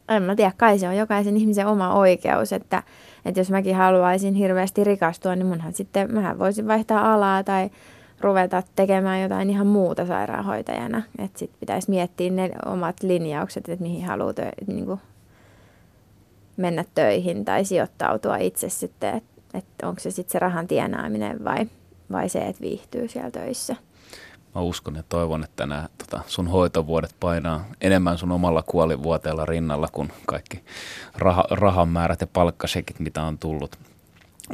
en mä tiedä, kai se on jokaisen ihmisen oma oikeus, että, että jos mäkin haluaisin hirveästi rikastua, niin munhan sitten, mähän voisin vaihtaa alaa tai ruveta tekemään jotain ihan muuta sairaanhoitajana. Että sitten pitäisi miettiä ne omat linjaukset, että mihin haluaa tö- niin mennä töihin tai sijoittautua itse sitten, että että onko se sitten se rahan tienaaminen vai vai se, että viihtyy siellä töissä? Mä uskon ja toivon, että nämä tota, sun hoitovuodet painaa enemmän sun omalla kuolivuoteella rinnalla kuin kaikki rah- rahan määrät ja palkkasekit, mitä on tullut.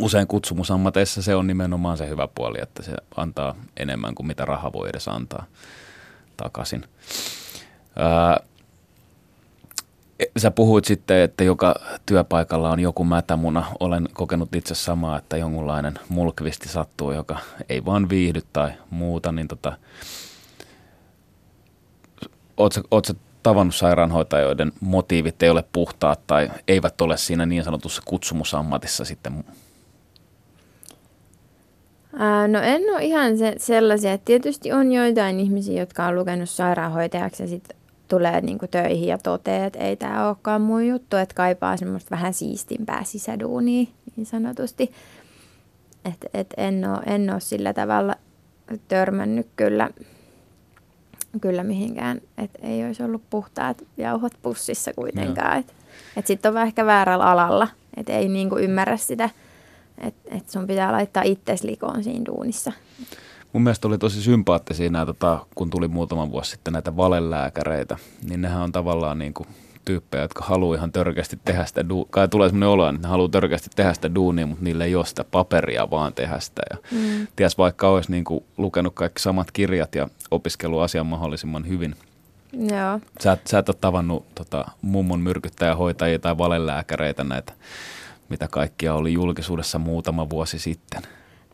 Usein kutsumusammateissa se on nimenomaan se hyvä puoli, että se antaa enemmän kuin mitä raha voi edes antaa takaisin. Ää, Sä puhuit sitten, että joka työpaikalla on joku mätämuna. Olen kokenut itse samaa, että jonkunlainen mulkvisti sattuu, joka ei vaan viihdy tai muuta. Niin tota, ootko, ootko tavannut sairaanhoitajia, joiden motiivit ei ole puhtaat tai eivät ole siinä niin sanotussa kutsumusammatissa sitten? Ää, no en ole ihan se, sellaisia. Tietysti on joitain ihmisiä, jotka on lukenut sairaanhoitajaksi ja sitten tulee niin kuin töihin ja toteaa, että ei tämä olekaan mun juttu, että kaipaa semmoista vähän siistimpää sisäduunia niin sanotusti. Että et en, ole, en ole sillä tavalla törmännyt kyllä, kyllä mihinkään, että ei olisi ollut puhtaat jauhot pussissa kuitenkaan. Että et sitten on vähän ehkä väärällä alalla, että ei niin kuin ymmärrä sitä, että et sun pitää laittaa itsesi likoon siinä duunissa. Mun mielestä oli tosi sympaattisia nämä, tota, kun tuli muutama vuosi sitten näitä valelääkäreitä, niin nehän on tavallaan niin kuin tyyppejä, jotka haluaa ihan törkeästi tehdä sitä, du- kai tulee sellainen olo, että ne haluaa törkeästi tehdä sitä duunia, mutta niille ei ole sitä paperia vaan tehdä sitä. Ja mm. ties vaikka olisi niin kuin lukenut kaikki samat kirjat ja opiskellut asian mahdollisimman hyvin. Joo. Sä, sä et ole tavannut tota, mummon myrkyttäjähoitajia tai valelääkäreitä näitä, mitä kaikkia oli julkisuudessa muutama vuosi sitten.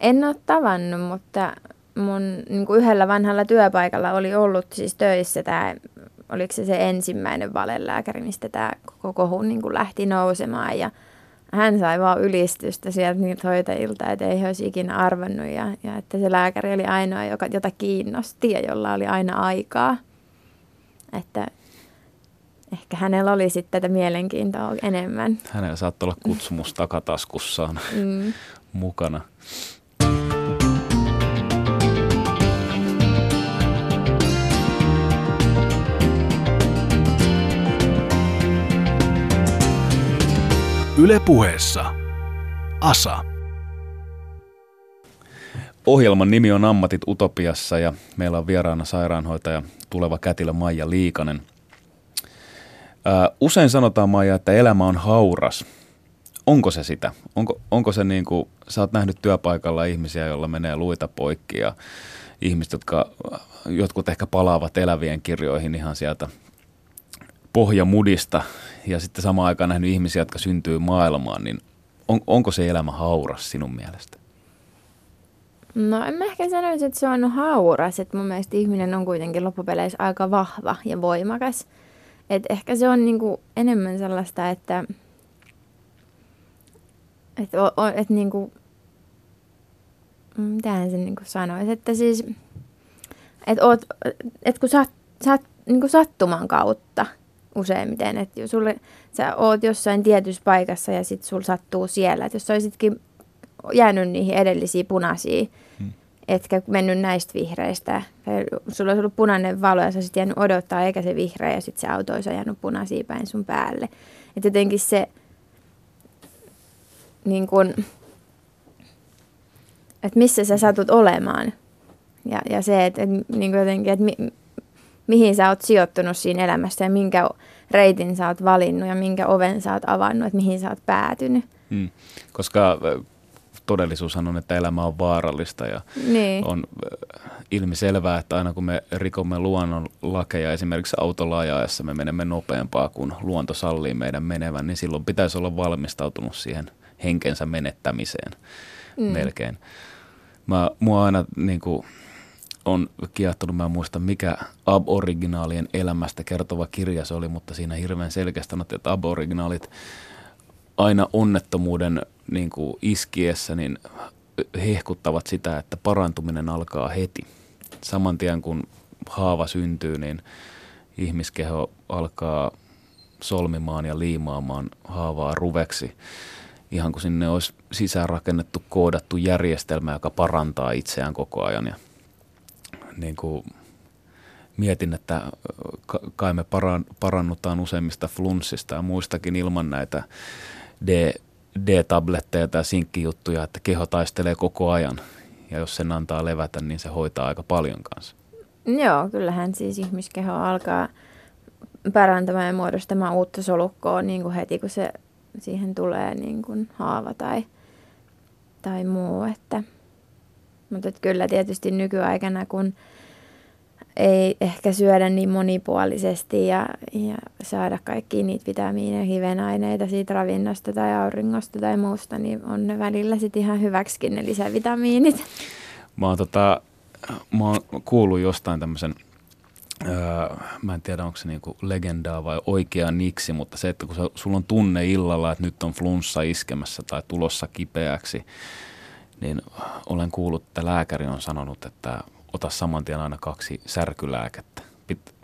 En ole tavannut, mutta mun niin kuin yhdellä vanhalla työpaikalla oli ollut siis töissä tämä, oliko se se ensimmäinen valelääkäri, mistä tämä koko kohu niin kuin lähti nousemaan ja hän sai vaan ylistystä sieltä niiltä hoitajilta, että ei he olisi ikinä arvannut ja, ja että se lääkäri oli ainoa, joka, jota kiinnosti ja jolla oli aina aikaa. Että ehkä hänellä oli sitten tätä mielenkiintoa enemmän. Hänellä saattoi olla kutsumus takataskussaan mm. mukana. Ylepuheessa Asa. Ohjelman nimi on Ammatit Utopiassa ja meillä on vieraana sairaanhoitaja tuleva kätilö Maija Liikanen. Ää, usein sanotaan Maija, että elämä on hauras. onko se sitä? Onko, onko se niin kuin, sä oot nähnyt työpaikalla ihmisiä, joilla menee luita poikki ja ihmiset, jotka jotkut ehkä palaavat elävien kirjoihin ihan sieltä pohjamudista ja sitten samaan aikaan nähnyt ihmisiä, jotka syntyy maailmaan, niin on, onko se elämä hauras sinun mielestä? No en mä ehkä sanoisi, että se on hauras, että mun mielestä ihminen on kuitenkin loppupeleissä aika vahva ja voimakas. Et ehkä se on niinku enemmän sellaista, että et, et niinku, mitähän se niinku sanoisi, että siis, että oot, et kun sä, sä niinku sattuman kautta useimmiten, että jos sulle, sä oot jossain tietyssä paikassa ja sit sul sattuu siellä, että jos sä olisitkin jäänyt niihin edellisiin punaisiin, hmm. etkä mennyt näistä vihreistä. Tai sulla olisi ollut punainen valo ja sä olisit jäänyt odottaa, eikä se vihreä, ja sitten se auto olisi ajanut punaisiin päin sun päälle. Että jotenkin se, niin kun, että missä sä satut olemaan. Ja, ja se, että, että niin jotenkin, että mihin sä oot sijoittunut siinä elämässä ja minkä reitin sä oot valinnut ja minkä oven sä oot avannut, että mihin sä oot päätynyt. Hmm. Koska todellisuushan on, että elämä on vaarallista ja niin. on äh, ilmiselvää, että aina kun me rikomme luonnon lakeja, esimerkiksi autolla ajaessa me menemme nopeampaa kuin luonto sallii meidän menevän, niin silloin pitäisi olla valmistautunut siihen henkensä menettämiseen mm. melkein. Mä, mua aina niin kuin, on kiehtonut, mä en muista mikä aboriginaalien elämästä kertova kirja se oli, mutta siinä hirveän selkeästi sanottiin, että aboriginaalit aina onnettomuuden niin kuin iskiessä niin hehkuttavat sitä, että parantuminen alkaa heti. Saman tien kun haava syntyy, niin ihmiskeho alkaa solmimaan ja liimaamaan haavaa ruveksi. Ihan kuin sinne olisi sisäänrakennettu, koodattu järjestelmä, joka parantaa itseään koko ajan. Ja niin kuin mietin, että kai me parannutaan useimmista flunssista ja muistakin ilman näitä D, D-tabletteja tai sinkkijuttuja, että keho taistelee koko ajan. Ja jos sen antaa levätä, niin se hoitaa aika paljon kanssa. Joo, kyllähän siis ihmiskeho alkaa parantamaan ja muodostamaan uutta solukkoa niin kuin heti, kun se siihen tulee niin kuin haava tai, tai muu. Että, mutta kyllä tietysti nykyaikana, kun ei ehkä syödä niin monipuolisesti ja, ja saada kaikki niitä vitamiineja, hivenaineita siitä ravinnosta tai auringosta tai muusta, niin on ne välillä sitten ihan hyväksikin ne lisävitamiinit. Mä oon, tota, mä oon kuullut jostain tämmöisen, öö, mä en tiedä onko se niinku legendaa vai oikea niksi, mutta se, että kun se, sulla on tunne illalla, että nyt on flunssa iskemässä tai tulossa kipeäksi, niin olen kuullut, että lääkäri on sanonut, että ota saman tien aina kaksi särkylääkettä. Pit,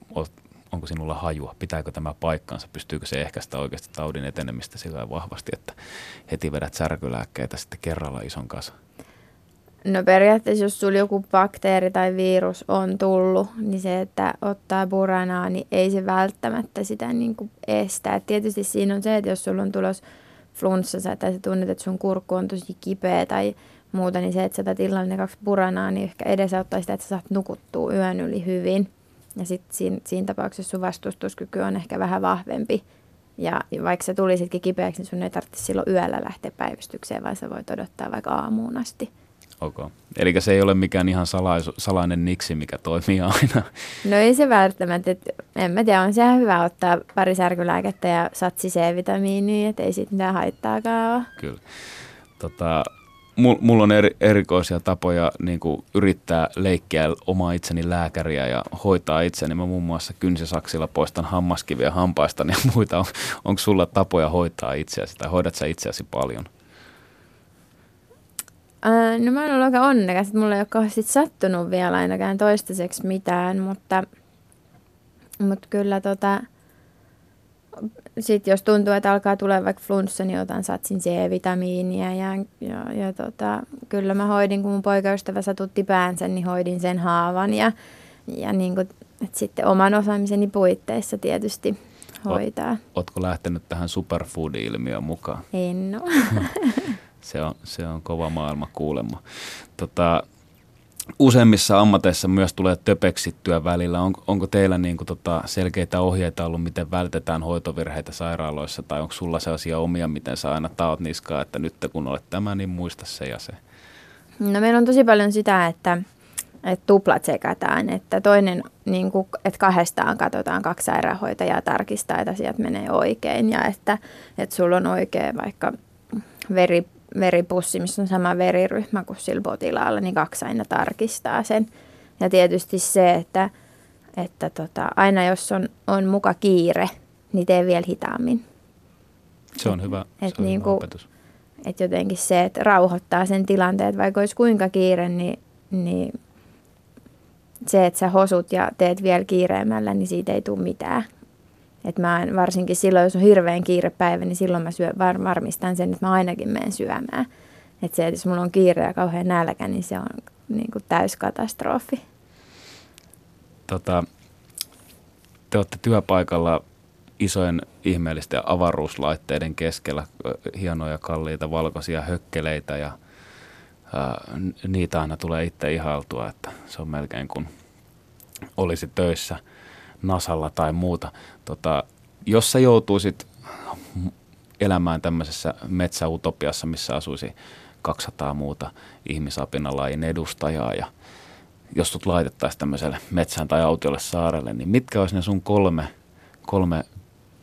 onko sinulla hajua? Pitääkö tämä paikkansa? Pystyykö se ehkäistä oikeasti taudin etenemistä sillä vahvasti, että heti vedät särkylääkkeitä sitten kerralla ison kanssa? No periaatteessa, jos sulla joku bakteeri tai virus on tullut, niin se, että ottaa buranaa, niin ei se välttämättä sitä niin kuin estä. Et tietysti siinä on se, että jos sulla on tulos flunssa tai sä tunnet, että sun kurkku on tosi kipeä tai muuta, niin se, että sä otat illalla ne kaksi puranaa, niin ehkä edesauttaa sitä, että sä saat nukuttua yön yli hyvin. Ja sitten siinä, siinä tapauksessa sun vastustuskyky on ehkä vähän vahvempi. Ja vaikka sä tulisitkin kipeäksi, niin sun ei tarvitse silloin yöllä lähteä päivystykseen, vaan sä voit odottaa vaikka aamuun asti. Okay. Eli se ei ole mikään ihan salaisu, salainen niksi, mikä toimii aina. No ei se välttämättä. Et, en mä tiedä, on se hyvä ottaa pari särkylääkettä ja satsi C-vitamiinia, että ei siitä mitään haittaakaan ole. Kyllä. Tota, mulla on eri, erikoisia tapoja niin kuin yrittää leikkiä omaa itseni lääkäriä ja hoitaa itseni. Mä muun muassa kynsisaksilla poistan hammaskiviä hampaista ja muita. On, onko sulla tapoja hoitaa itseäsi tai hoidat sä itseäsi paljon? Ää, no mä oon ollut aika onnekas, että mulla ei ole kauheasti sattunut vielä ainakaan toistaiseksi mitään, mutta, mutta kyllä tota, sitten jos tuntuu, että alkaa tulla vaikka flunssa, niin otan satsin C-vitamiinia ja, ja, ja tota, kyllä mä hoidin, kun mun poikaystävä satutti päänsä, niin hoidin sen haavan ja, ja niin kuin, että sitten oman osaamiseni puitteissa tietysti hoitaa. Oot, ootko lähtenyt tähän superfood-ilmiöön mukaan? En ole. se, on, se on kova maailma kuulemma. Tota, useimmissa ammateissa myös tulee töpeksittyä välillä. On, onko teillä niin kuin, tota, selkeitä ohjeita ollut, miten vältetään hoitovirheitä sairaaloissa, tai onko sulla sellaisia omia, miten sä aina taot niskaa, että nyt kun olet tämä, niin muista se ja se? No meillä on tosi paljon sitä, että, että tuplat sekataan, että toinen, niin kuin, että kahdestaan katsotaan kaksi sairaanhoitajaa tarkistaa, että asiat menee oikein ja että, että sulla on oikein vaikka veri veripussi, missä on sama veriryhmä kuin sillä potilaalla, niin kaksi aina tarkistaa sen. Ja tietysti se, että, että tota, aina jos on, on muka kiire, niin tee vielä hitaammin. Se on hyvä, et se on niin hyvä opetus. Että jotenkin se, että rauhoittaa sen tilanteen, että vaikka olisi kuinka kiire, niin, niin se, että sä hosut ja teet vielä kiireemmällä, niin siitä ei tule mitään. Et mä en, varsinkin silloin, jos on hirveän kiire päivä, niin silloin mä syö, var, varmistan sen, että mä ainakin menen syömään. Että se, että jos mulla on kiire ja kauhean nälkä, niin se on niin kuin täyskatastrofi. Tota, te olette työpaikalla isojen ihmeellisten avaruuslaitteiden keskellä, hienoja kalliita valkoisia hökkeleitä ja ää, niitä aina tulee itse ihailtua, että se on melkein kuin olisi töissä – Nasalla tai muuta. Tota, jos sä joutuisit elämään tämmöisessä metsäutopiassa, missä asuisi 200 muuta ihmisapinalajin edustajaa ja jos sut laitettaisiin tämmöiselle metsään tai autiolle saarelle, niin mitkä olisi ne sun kolme, kolme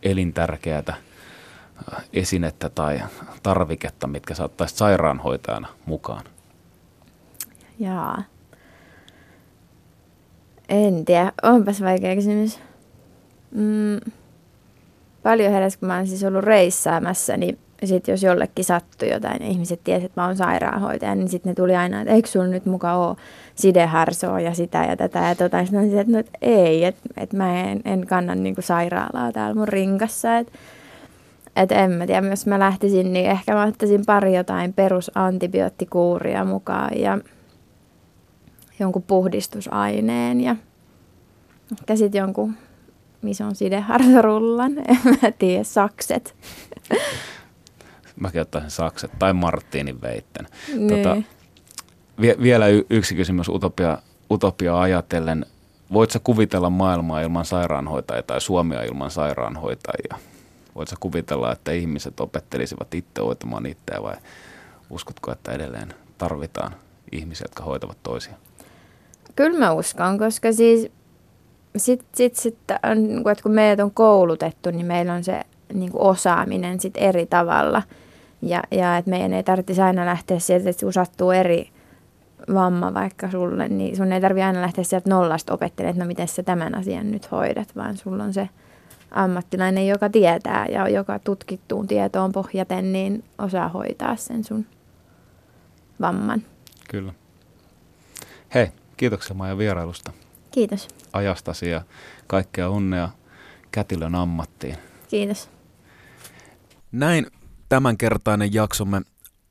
elintärkeää äh, esinettä tai tarviketta, mitkä saattaisit sairaanhoitajana mukaan? Jaa. En tiedä, onpas vaikea kysymys. Mm, paljon heräsi, kun mä oon siis ollut reissaamassa, niin sit jos jollekin sattui jotain ja ihmiset tiesivät, että mä oon sairaanhoitaja, niin sitten ne tuli aina, että eikö sulla nyt mukaan ole sideharsoa ja sitä ja tätä ja tota. Sitten mä että, no, että ei, että, että mä en, en kannan niinku sairaalaa täällä mun rinkassa. Että, että en mä tiedä, jos mä lähtisin, niin ehkä mä ottaisin pari jotain perusantibioottikuuria mukaan ja jonkun puhdistusaineen ja ehkä sitten jonkun ison sideharsarullan, en mä tiedä, sakset. Mäkin ottaisin sakset tai Martinin veitten. Niin. Tota, vie, vielä y- yksi kysymys utopia, utopia ajatellen. Voitko kuvitella maailmaa ilman sairaanhoitajia tai Suomea ilman sairaanhoitajia? Voitko kuvitella, että ihmiset opettelisivat itse hoitamaan itseä vai uskotko, että edelleen tarvitaan ihmisiä, jotka hoitavat toisia? Kyllä mä uskon, koska siis sitten sit, sit, niinku, että kun meidät on koulutettu, niin meillä on se niin kuin osaaminen sit eri tavalla. Ja, ja että meidän ei tarvitsisi aina lähteä sieltä, että kun sattuu eri vamma vaikka sulle, niin sun ei tarvitse aina lähteä sieltä nollasta opettelemaan, että no miten sä tämän asian nyt hoidat, vaan sulla on se ammattilainen, joka tietää ja joka tutkittuun tietoon pohjaten, niin osaa hoitaa sen sun vamman. Kyllä. Hei, Kiitoksia Maija vierailusta. Kiitos. Ajastasi ja kaikkea onnea kätilön ammattiin. Kiitos. Näin tämänkertainen jaksomme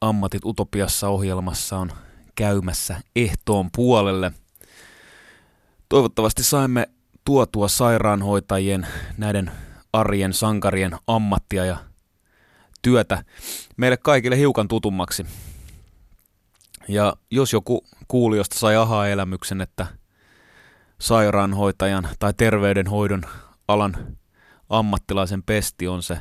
Ammatit Utopiassa ohjelmassa on käymässä ehtoon puolelle. Toivottavasti saimme tuotua sairaanhoitajien, näiden arjen sankarien ammattia ja työtä meille kaikille hiukan tutummaksi. Ja jos joku kuulijoista sai aha-elämyksen, että sairaanhoitajan tai terveydenhoidon alan ammattilaisen pesti on se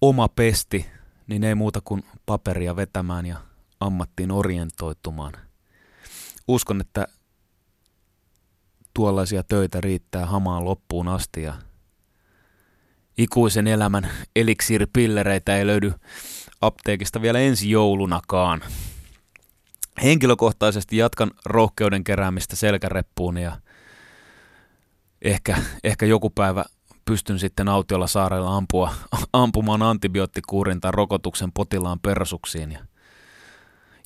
oma pesti, niin ei muuta kuin paperia vetämään ja ammattiin orientoitumaan. Uskon, että tuollaisia töitä riittää hamaan loppuun asti ja ikuisen elämän eliksiiripillereitä ei löydy apteekista vielä ensi joulunakaan. Henkilökohtaisesti jatkan rohkeuden keräämistä selkäreppuun ja ehkä, ehkä joku päivä pystyn sitten autiolla saarella ampua, ampumaan antibioottikuurin tai rokotuksen potilaan persuksiin. Ja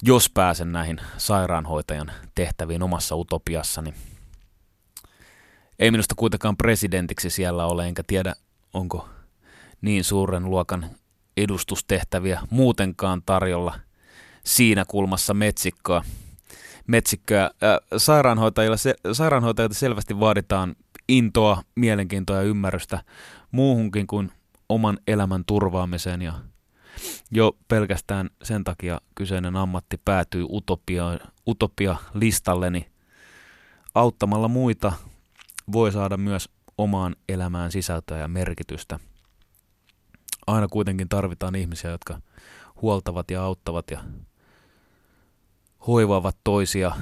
jos pääsen näihin sairaanhoitajan tehtäviin omassa utopiassani. Ei minusta kuitenkaan presidentiksi siellä ole, enkä tiedä, onko niin suuren luokan edustustehtäviä muutenkaan tarjolla – siinä kulmassa metsikkoa. metsikköä. Sairaanhoitajilla, se, selvästi vaaditaan intoa, mielenkiintoa ja ymmärrystä muuhunkin kuin oman elämän turvaamiseen ja jo pelkästään sen takia kyseinen ammatti päätyy utopiaan, utopia-listalleni. Auttamalla muita voi saada myös omaan elämään sisältöä ja merkitystä. Aina kuitenkin tarvitaan ihmisiä, jotka huoltavat ja auttavat ja hoivaavat toisia.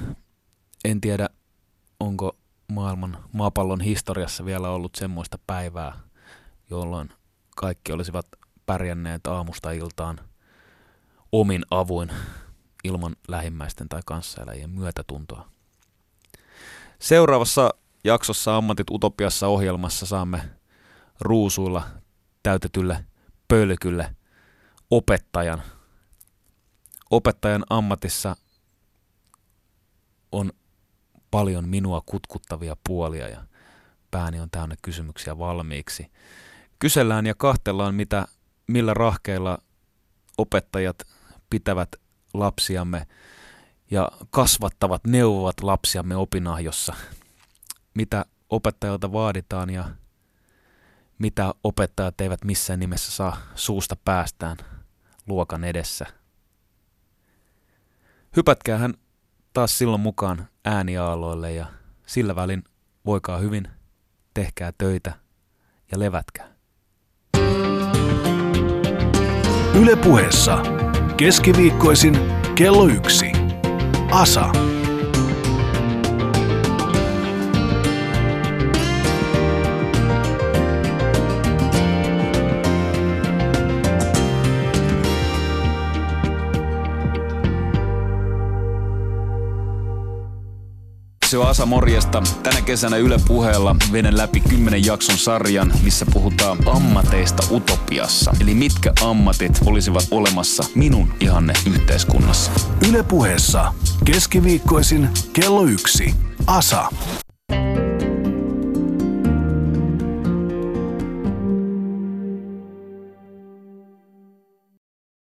En tiedä, onko maailman maapallon historiassa vielä ollut semmoista päivää, jolloin kaikki olisivat pärjänneet aamusta iltaan omin avuin ilman lähimmäisten tai kanssaeläjien myötätuntoa. Seuraavassa jaksossa Ammatit Utopiassa ohjelmassa saamme ruusuilla täytetylle pölkylle opettajan. Opettajan ammatissa on paljon minua kutkuttavia puolia ja pääni on täynnä kysymyksiä valmiiksi. Kysellään ja kahtellaan, mitä, millä rahkeilla opettajat pitävät lapsiamme ja kasvattavat, neuvovat lapsiamme opinahjossa. Mitä opettajalta vaaditaan ja mitä opettajat eivät missään nimessä saa suusta päästään luokan edessä. Hypätkäähän taas silloin mukaan ääniaaloille ja sillä välin voikaa hyvin, tehkää töitä ja levätkää. Ylepuheessa keskiviikkoisin kello yksi. Asa. On Asa morjesta. Tänä kesänä Yle puheella veden läpi kymmenen jakson sarjan, missä puhutaan ammateista utopiassa. Eli mitkä ammatit olisivat olemassa minun ihanne yhteiskunnassa. Ylepuheessa keskiviikkoisin kello yksi. Asa.